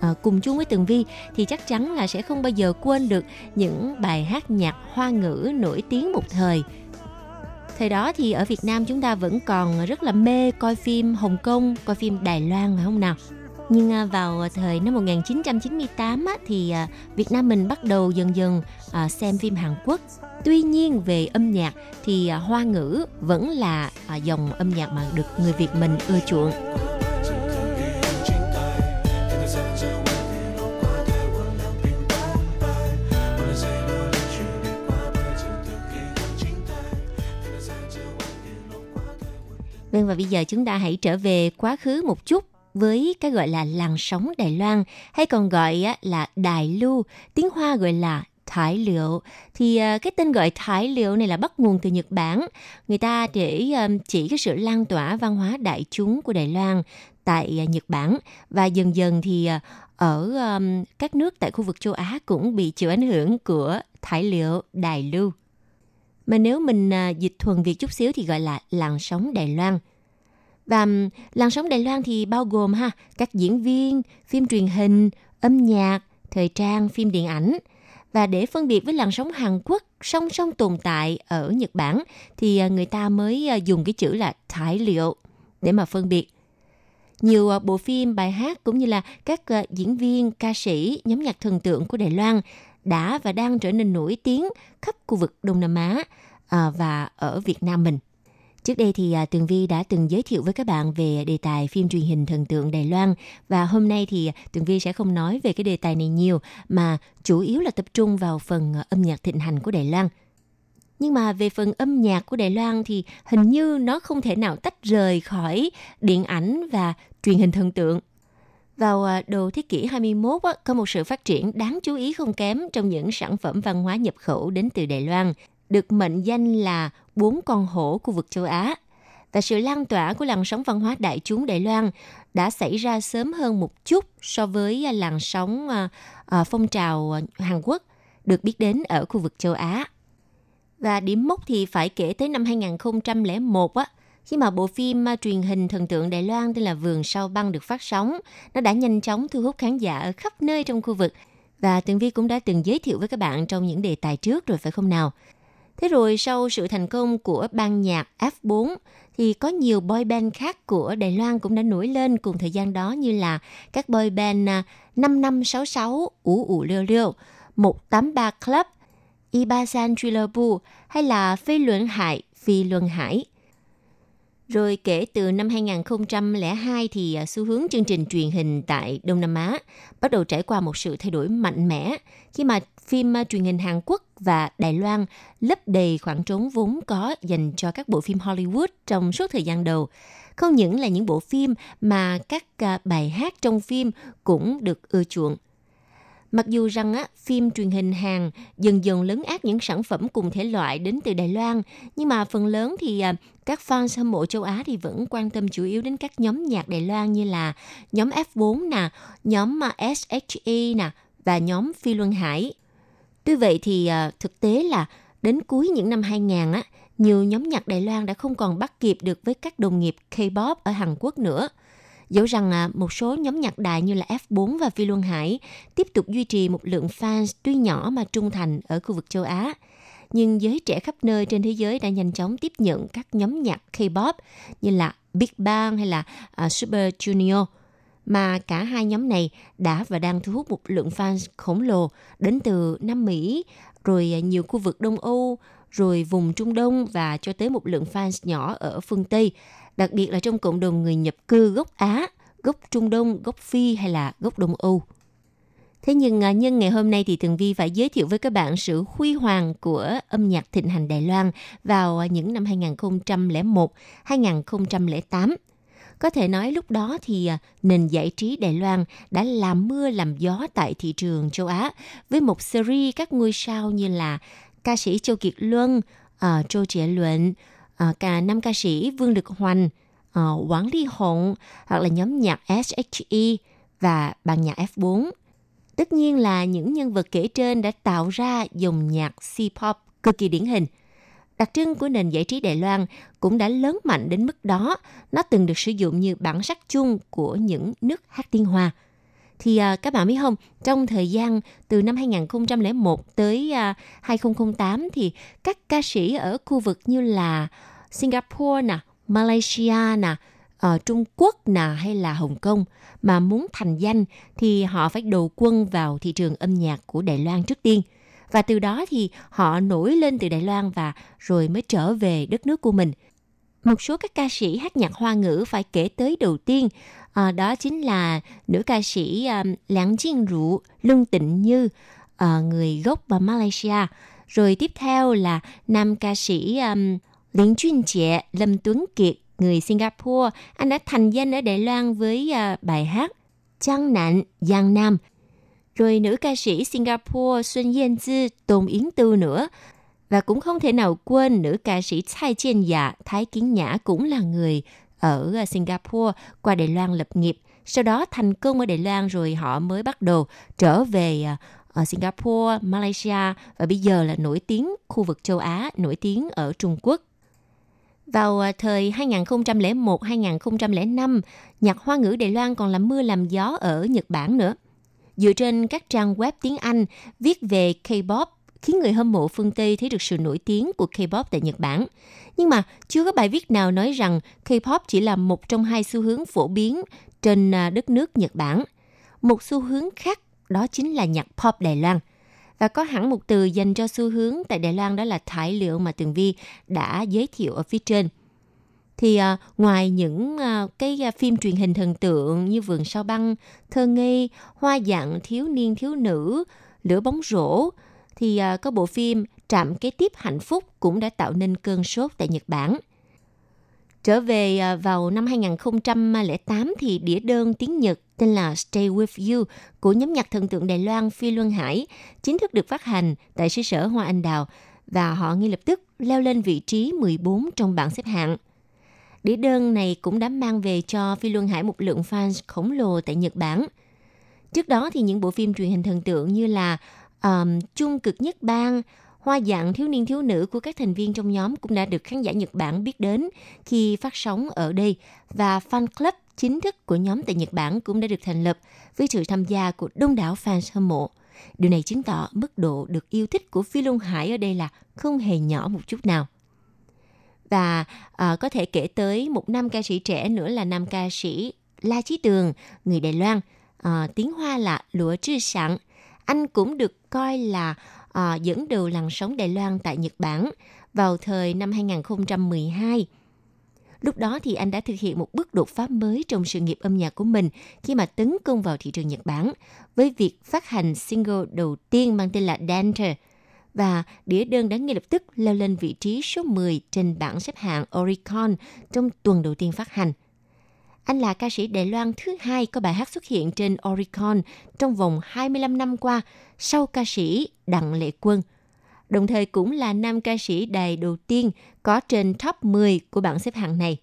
à, cùng chung với Tường Vi thì chắc chắn là sẽ không bao giờ quên được những bài hát nhạc hoa ngữ nổi tiếng một thời. Thời đó thì ở Việt Nam chúng ta vẫn còn rất là mê coi phim Hồng Kông, coi phim Đài Loan phải không nào? Nhưng à, vào à, thời năm 1998 á, thì à, Việt Nam mình bắt đầu dần dần xem phim Hàn Quốc. Tuy nhiên về âm nhạc thì hoa ngữ vẫn là dòng âm nhạc mà được người Việt mình ưa chuộng. Vâng và bây giờ chúng ta hãy trở về quá khứ một chút với cái gọi là làn sóng Đài Loan hay còn gọi là Đài Lưu, tiếng Hoa gọi là Thái liệu thì à, cái tên gọi Thái liệu này là bắt nguồn từ Nhật Bản. Người ta để à, chỉ cái sự lan tỏa văn hóa đại chúng của Đài Loan tại à, Nhật Bản và dần dần thì ở các nước tại khu vực châu Á cũng bị chịu ảnh hưởng của Thái liệu Đài Lưu. Mà nếu mình dịch thuần Việt chút xíu thì gọi là làn sóng Đài Loan. Và làn sóng Đài Loan thì bao gồm ha các diễn viên, phim truyền hình, âm nhạc, thời trang, phim điện ảnh. Và để phân biệt với làn sóng Hàn Quốc song song tồn tại ở Nhật Bản thì à, người ta mới à, dùng cái chữ là thải liệu để mà phân biệt. Nhiều à, bộ phim, bài hát cũng như là các diễn viên, ca sĩ, nhóm nhạc thần tượng của Đài Loan đã và đang trở nên nổi tiếng khắp khu vực Đông Nam Á và ở Việt Nam mình. Trước đây thì à, Tường Vi đã từng giới thiệu với các bạn về đề tài phim truyền hình thần tượng Đài Loan và hôm nay thì à, Tường Vi sẽ không nói về cái đề tài này nhiều mà chủ yếu là tập trung vào phần à, âm nhạc thịnh hành của Đài Loan. Nhưng mà về phần âm nhạc của Đài Loan thì hình như nó không thể nào tách rời khỏi điện ảnh và truyền hình thần tượng. Vào đầu thế kỷ 21 có một sự phát triển đáng chú ý không kém trong những sản phẩm văn hóa nhập khẩu đến từ Đài Loan, được mệnh danh là bốn con hổ khu vực châu Á. Và sự lan tỏa của làn sóng văn hóa đại chúng Đài Loan đã xảy ra sớm hơn một chút so với à, làn sóng à, à, phong trào Hàn Quốc được biết đến ở khu vực châu Á. Và điểm mốc thì phải kể tới năm 2001 á, khi mà bộ phim truyền hình thần tượng Đài Loan tên là Vườn Sao Băng được phát sóng, nó đã nhanh chóng thu hút khán giả ở khắp nơi trong khu vực. Và Tường Vi cũng đã từng giới thiệu với các bạn trong những đề tài trước rồi phải không nào? Thế rồi sau sự thành công của ban nhạc F4 thì có nhiều boy band khác của Đài Loan cũng đã nổi lên cùng thời gian đó như là các boy band à, 5566, Ủ Ủ Liêu Liêu, 183 Club, Ibasan Thriller Bu hay là Phi Luận Hải, Phi Luận Hải. Rồi kể từ năm 2002 thì à, xu hướng chương trình truyền hình tại Đông Nam Á bắt đầu trải qua một sự thay đổi mạnh mẽ khi mà phim à, truyền hình Hàn Quốc và Đài Loan lấp đầy khoảng trống vốn có dành cho các bộ phim Hollywood trong suốt thời gian đầu. Không những là những bộ phim mà các à, bài hát trong phim cũng được ưa chuộng. Mặc dù rằng á, phim truyền hình Hàn dần dần lấn át những sản phẩm cùng thể loại đến từ Đài Loan, nhưng mà phần lớn thì à, các fan hâm mộ châu Á thì vẫn quan tâm chủ yếu đến các nhóm nhạc Đài Loan như là nhóm F4 nè, nhóm SHE nè và nhóm Phi Luân Hải. Tuy vậy thì ờ, thực tế là đến cuối những năm 2000 á, nhiều nhóm nhạc Đài Loan đã không còn bắt kịp được với các đồng nghiệp K-pop ở Hàn Quốc nữa – Dẫu rằng ờ, một số nhóm nhạc đại như là F4 và Phi Luân Hải tiếp tục duy trì một lượng fans tuy nhỏ mà trung thành ở khu vực châu Á, nhưng giới trẻ khắp nơi trên thế giới đã nhanh chóng tiếp nhận các nhóm nhạc K-pop như là Big Bang hay là uh, Super Junior mà cả hai nhóm này đã và đang thu hút một lượng fans khổng lồ đến từ Nam Mỹ, rồi nhiều khu vực Đông Âu, rồi vùng Trung Đông và cho tới một lượng fans nhỏ ở phương Tây đặc biệt là trong cộng đồng người nhập cư gốc Á, gốc Trung Đông, gốc Phi hay là gốc Đông Âu. Thế nhưng à, nhân ngày hôm nay thì Tường Vi phải giới thiệu với các bạn sự huy hoàng của âm nhạc thịnh hành Đài Loan vào à, những năm 2001, 2008. Có thể nói lúc đó thì à, nền giải trí Đài Loan đã làm mưa làm gió tại thị trường châu Á với một series các ngôi sao như là ca sĩ Châu Kiệt Luân, uh, Châu Trẻ Luận, uh, cả năm ca sĩ Vương Lực Hoành, uh, Quảng Ly Hồng hoặc là nhóm nhạc SHE và ban nhạc F4. Tất nhiên là những nhân vật kể trên đã tạo ra dòng nhạc C-pop cực kỳ điển hình. Đặc trưng của nền giải trí Đài Loan cũng đã lớn mạnh đến mức đó, nó từng được sử dụng như bản sắc chung của những nước hát tiên hoa. Thì à, các bạn biết không, trong thời gian từ năm 2001 tới à, 2008 thì các ca sĩ ở khu vực như là Singapore nè, Malaysia nè, ở Trung Quốc nè hay là Hồng Kông mà muốn thành danh thì họ phải đầu quân vào thị trường âm nhạc của Đài Loan trước tiên. Và từ đó thì họ nổi lên từ Đài Loan và rồi mới trở về đất nước của mình. Một số các ca sĩ hát nhạc hoa ngữ phải kể tới đầu tiên à, đó chính là nữ ca sĩ um, Lãng Chiên Rũ, Lương Tịnh Như, à, người gốc và Malaysia. Rồi tiếp theo là nam ca sĩ ờ, um, Liên Chuyên Trẻ, Lâm Tuấn Kiệt, người Singapore, anh đã thành danh ở Đài Loan với uh, bài hát Trăng Nạn Giang Nam. Rồi nữ ca sĩ Singapore Xuân Yên Dư, Tôn Yến Tư nữa. Và cũng không thể nào quên nữ ca sĩ 蔡 Chiên Dạ, Thái Kiến Nhã cũng là người ở ờ, Singapore qua Đài Loan lập nghiệp. Sau đó thành công ở Đài Loan rồi họ mới bắt đầu trở về ờ, ở Singapore, Malaysia và bây giờ là nổi tiếng khu vực châu Á, nổi tiếng ở Trung Quốc. Vào ờ, thời 2001-2005, nhạc hoa ngữ Đài Loan còn làm mưa làm gió ở Nhật Bản nữa. Dựa trên các trang web tiếng Anh, viết về K-pop khiến người hâm mộ phương Tây thấy được sự nổi tiếng của K-pop tại Nhật Bản. Nhưng mà chưa có bài viết nào nói rằng K-pop chỉ là một trong hai xu hướng phổ biến trên à, đất nước Nhật Bản. Một xu hướng khác đó chính là nhạc pop Đài Loan – và có hẳn một từ dành cho xu hướng tại Đài Loan đó là thải liệu mà Tường Vi đã giới thiệu ở phía trên. Thì à, ngoài những à, cái à, phim truyền hình thần tượng như Vườn sao băng, Thơ ngây, Hoa dạng thiếu niên thiếu nữ, Lửa bóng rổ, thì à, có bộ phim Trạm kế tiếp hạnh phúc cũng đã tạo nên cơn sốt tại Nhật Bản. Trở về à, vào năm 2008 thì đĩa đơn tiếng Nhật tên là Stay With You của nhóm nhạc thần tượng Đài Loan Phi Luân Hải chính thức được phát hành tại xứ sở Hoa Anh Đào và họ ngay lập tức leo lên vị trí 14 trong bảng xếp hạng. Đĩa đơn này cũng đã mang về cho Phi Luân Hải một lượng fans khổng lồ tại Nhật Bản. Trước đó thì những bộ phim truyền hình thần tượng như là um, Trung cực nhất bang, Hoa dạng thiếu niên thiếu nữ của các thành viên trong nhóm cũng đã được khán giả Nhật Bản biết đến khi phát sóng ở đây và fan club chính thức của nhóm tại Nhật Bản cũng đã được thành lập với sự tham gia của đông đảo fans hâm mộ. Điều này chứng tỏ mức độ được yêu thích của Phi Luân Hải ở đây là không hề nhỏ một chút nào. Và uh, có thể kể tới một nam ca sĩ trẻ nữa là nam ca sĩ La Chí Tường, người Đài Loan, uh, tiếng Hoa là Lúa Trư Sẵn. Anh cũng được coi là uh, dẫn đầu làn sóng Đài Loan tại Nhật Bản vào thời năm 2012. Lúc đó thì anh đã thực hiện một bước đột phá mới trong sự nghiệp âm nhạc của mình khi mà tấn công vào thị trường Nhật Bản với việc phát hành single đầu tiên mang tên là Dancer và đĩa đơn đã ngay lập tức leo lên vị trí số 10 trên bảng xếp hạng Oricon trong tuần đầu tiên phát hành. Anh là ca sĩ Đài Loan thứ hai có bài hát xuất hiện trên Oricon trong vòng 25 năm qua sau ca sĩ Đặng Lệ Quân. Đồng thời cũng là nam ca sĩ đài đầu tiên có trên top 10 của bảng xếp hạng này.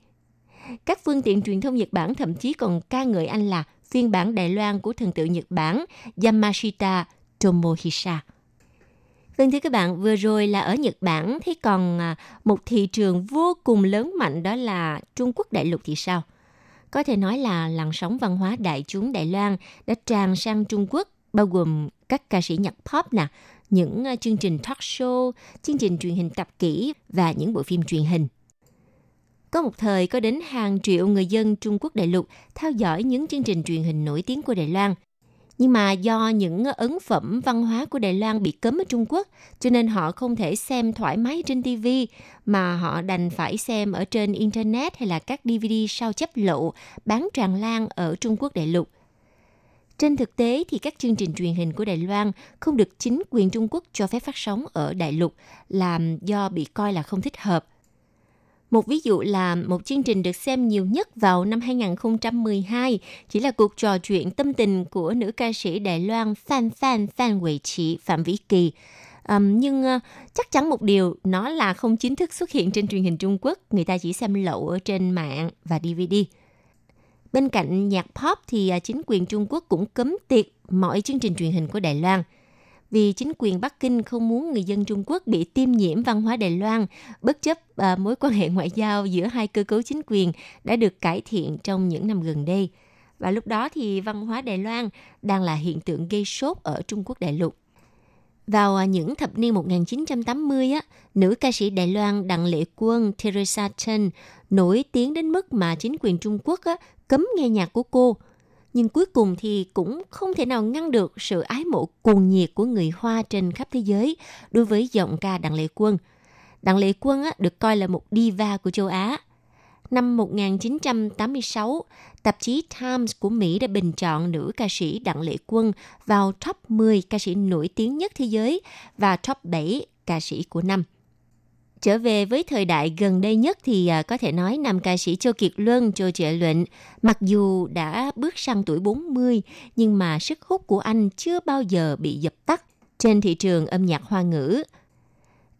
Các phương tiện truyền thông Nhật Bản thậm chí còn ca ngợi anh là phiên bản Đài Loan của thần tượng Nhật Bản Yamashita Tomohisa. Vâng thưa các bạn, vừa rồi là ở Nhật Bản, thế còn à, một thị trường vô cùng lớn mạnh đó là Trung Quốc đại lục thì sao? Có thể nói là làn sóng văn hóa đại chúng Đài Loan đã tràn sang Trung Quốc, bao gồm các ca sĩ nhạc pop nè, những à, chương trình talk show, chương trình truyền hình tập kỹ và những bộ phim truyền hình. Có một thời có đến hàng triệu người dân Trung Quốc đại lục theo dõi những chương trình truyền hình nổi tiếng của Đài Loan – nhưng mà do những ấn phẩm văn hóa của Đài Loan bị cấm ở Trung Quốc, cho nên họ không thể xem thoải mái trên TV mà họ đành phải xem ở trên internet hay là các DVD sao chép lậu bán tràn lan ở Trung Quốc đại lục. Trên thực tế thì các chương trình truyền hình của Đài Loan không được chính quyền Trung Quốc cho phép phát sóng ở đại lục làm do bị coi là không thích hợp một ví dụ là một chương trình được xem nhiều nhất vào năm 2012 chỉ là cuộc trò chuyện tâm tình của nữ ca sĩ Đài Loan Phan Phan Phan Huệ Trị Phạm Vĩ Kỳ. Um, nhưng uh, chắc chắn một điều, nó là không chính thức xuất hiện trên truyền hình Trung Quốc, người ta chỉ xem lậu ở trên mạng và DVD. Bên cạnh nhạc pop thì uh, chính quyền Trung Quốc cũng cấm tiệt mọi chương trình truyền hình của Đài Loan – vì chính quyền Bắc Kinh không muốn người dân Trung Quốc bị tiêm nhiễm văn hóa Đài Loan, bất chấp à, mối quan hệ ngoại giao giữa hai cơ cấu chính quyền đã được cải thiện trong những năm gần đây. Và lúc đó thì văn hóa Đài Loan đang là hiện tượng gây sốt ở Trung Quốc đại lục. Vào à, những thập niên 1980, á, nữ ca sĩ Đài Loan Đặng Lệ Quân Teresa Chen nổi tiếng đến mức mà chính quyền Trung Quốc á, cấm nghe nhạc của cô – nhưng cuối cùng thì cũng không thể nào ngăn được sự ái mộ cuồng nhiệt của người Hoa trên khắp thế giới đối với giọng ca Đặng Lệ Quân. Đặng Lệ Quân được coi là một diva của châu Á. Năm 1986, tạp chí Times của Mỹ đã bình chọn nữ ca sĩ Đặng Lệ Quân vào top 10 ca sĩ nổi tiếng nhất thế giới và top 7 ca sĩ của năm. Trở về với thời đại gần đây nhất thì à, có thể nói nam ca sĩ Châu Kiệt Luân, Châu Trệ Luận, mặc dù đã bước sang tuổi 40, nhưng mà sức hút của anh chưa bao giờ bị dập tắt trên thị trường âm nhạc hoa ngữ.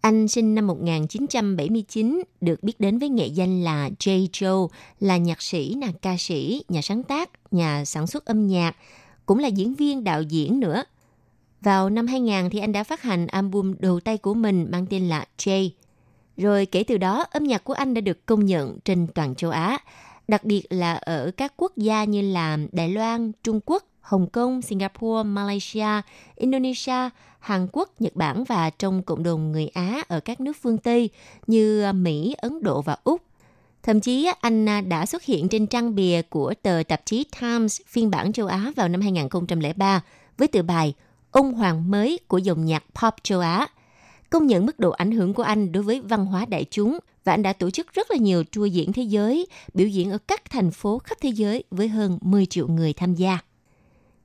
Anh sinh năm 1979, được biết đến với nghệ danh là Jay Joe, là nhạc sĩ, là ca sĩ, nhà sáng tác, nhà sản xuất âm nhạc, cũng là diễn viên, đạo diễn nữa. Vào năm 2000 thì anh đã phát hành album đầu tay của mình mang tên là Jay – rồi kể từ đó, âm nhạc của anh đã được công nhận trên toàn châu Á, đặc biệt là ở các quốc gia như là Đài Loan, Trung Quốc, Hồng Kông, Singapore, Malaysia, Indonesia, Hàn Quốc, Nhật Bản và trong cộng đồng người Á ở các nước phương Tây như Mỹ, Ấn Độ và Úc. Thậm chí anh đã xuất hiện trên trang bìa của tờ tạp chí Times phiên bản châu Á vào năm 2003 với tựa bài Ông Hoàng mới của dòng nhạc pop châu Á – công nhận mức độ ảnh hưởng của anh đối với văn hóa đại chúng và anh đã tổ chức rất là nhiều tour diễn thế giới, biểu diễn ở các thành phố khắp thế giới với hơn 10 triệu người tham gia.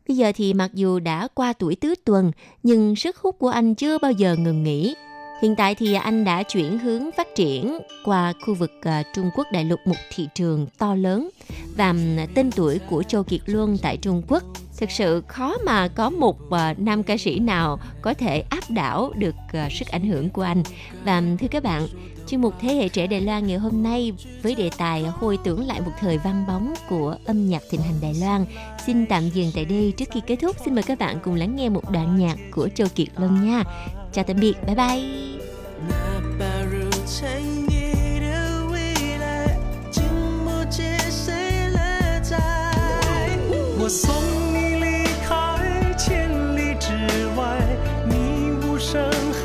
Bây giờ thì mặc dù đã qua tuổi tứ tuần, nhưng sức hút của anh chưa bao giờ ngừng nghỉ. Hiện tại thì anh đã chuyển hướng phát triển qua khu vực à, Trung Quốc đại lục một thị trường to lớn và tên tuổi của Châu Kiệt Luân tại Trung Quốc thực sự khó mà có một uh, nam ca sĩ nào có thể áp đảo được uh, sức ảnh hưởng của anh. Và thưa các bạn chuyên mục thế hệ trẻ Đài Loan ngày hôm nay với đề tài hồi tưởng lại một thời vang bóng của âm nhạc thịnh hành Đài Loan. Xin tạm dừng tại đây. Trước khi kết thúc xin mời các bạn cùng lắng nghe một đoạn nhạc của Châu Kiệt Luân nha. Chào tạm biệt. Bye bye. 我送。生。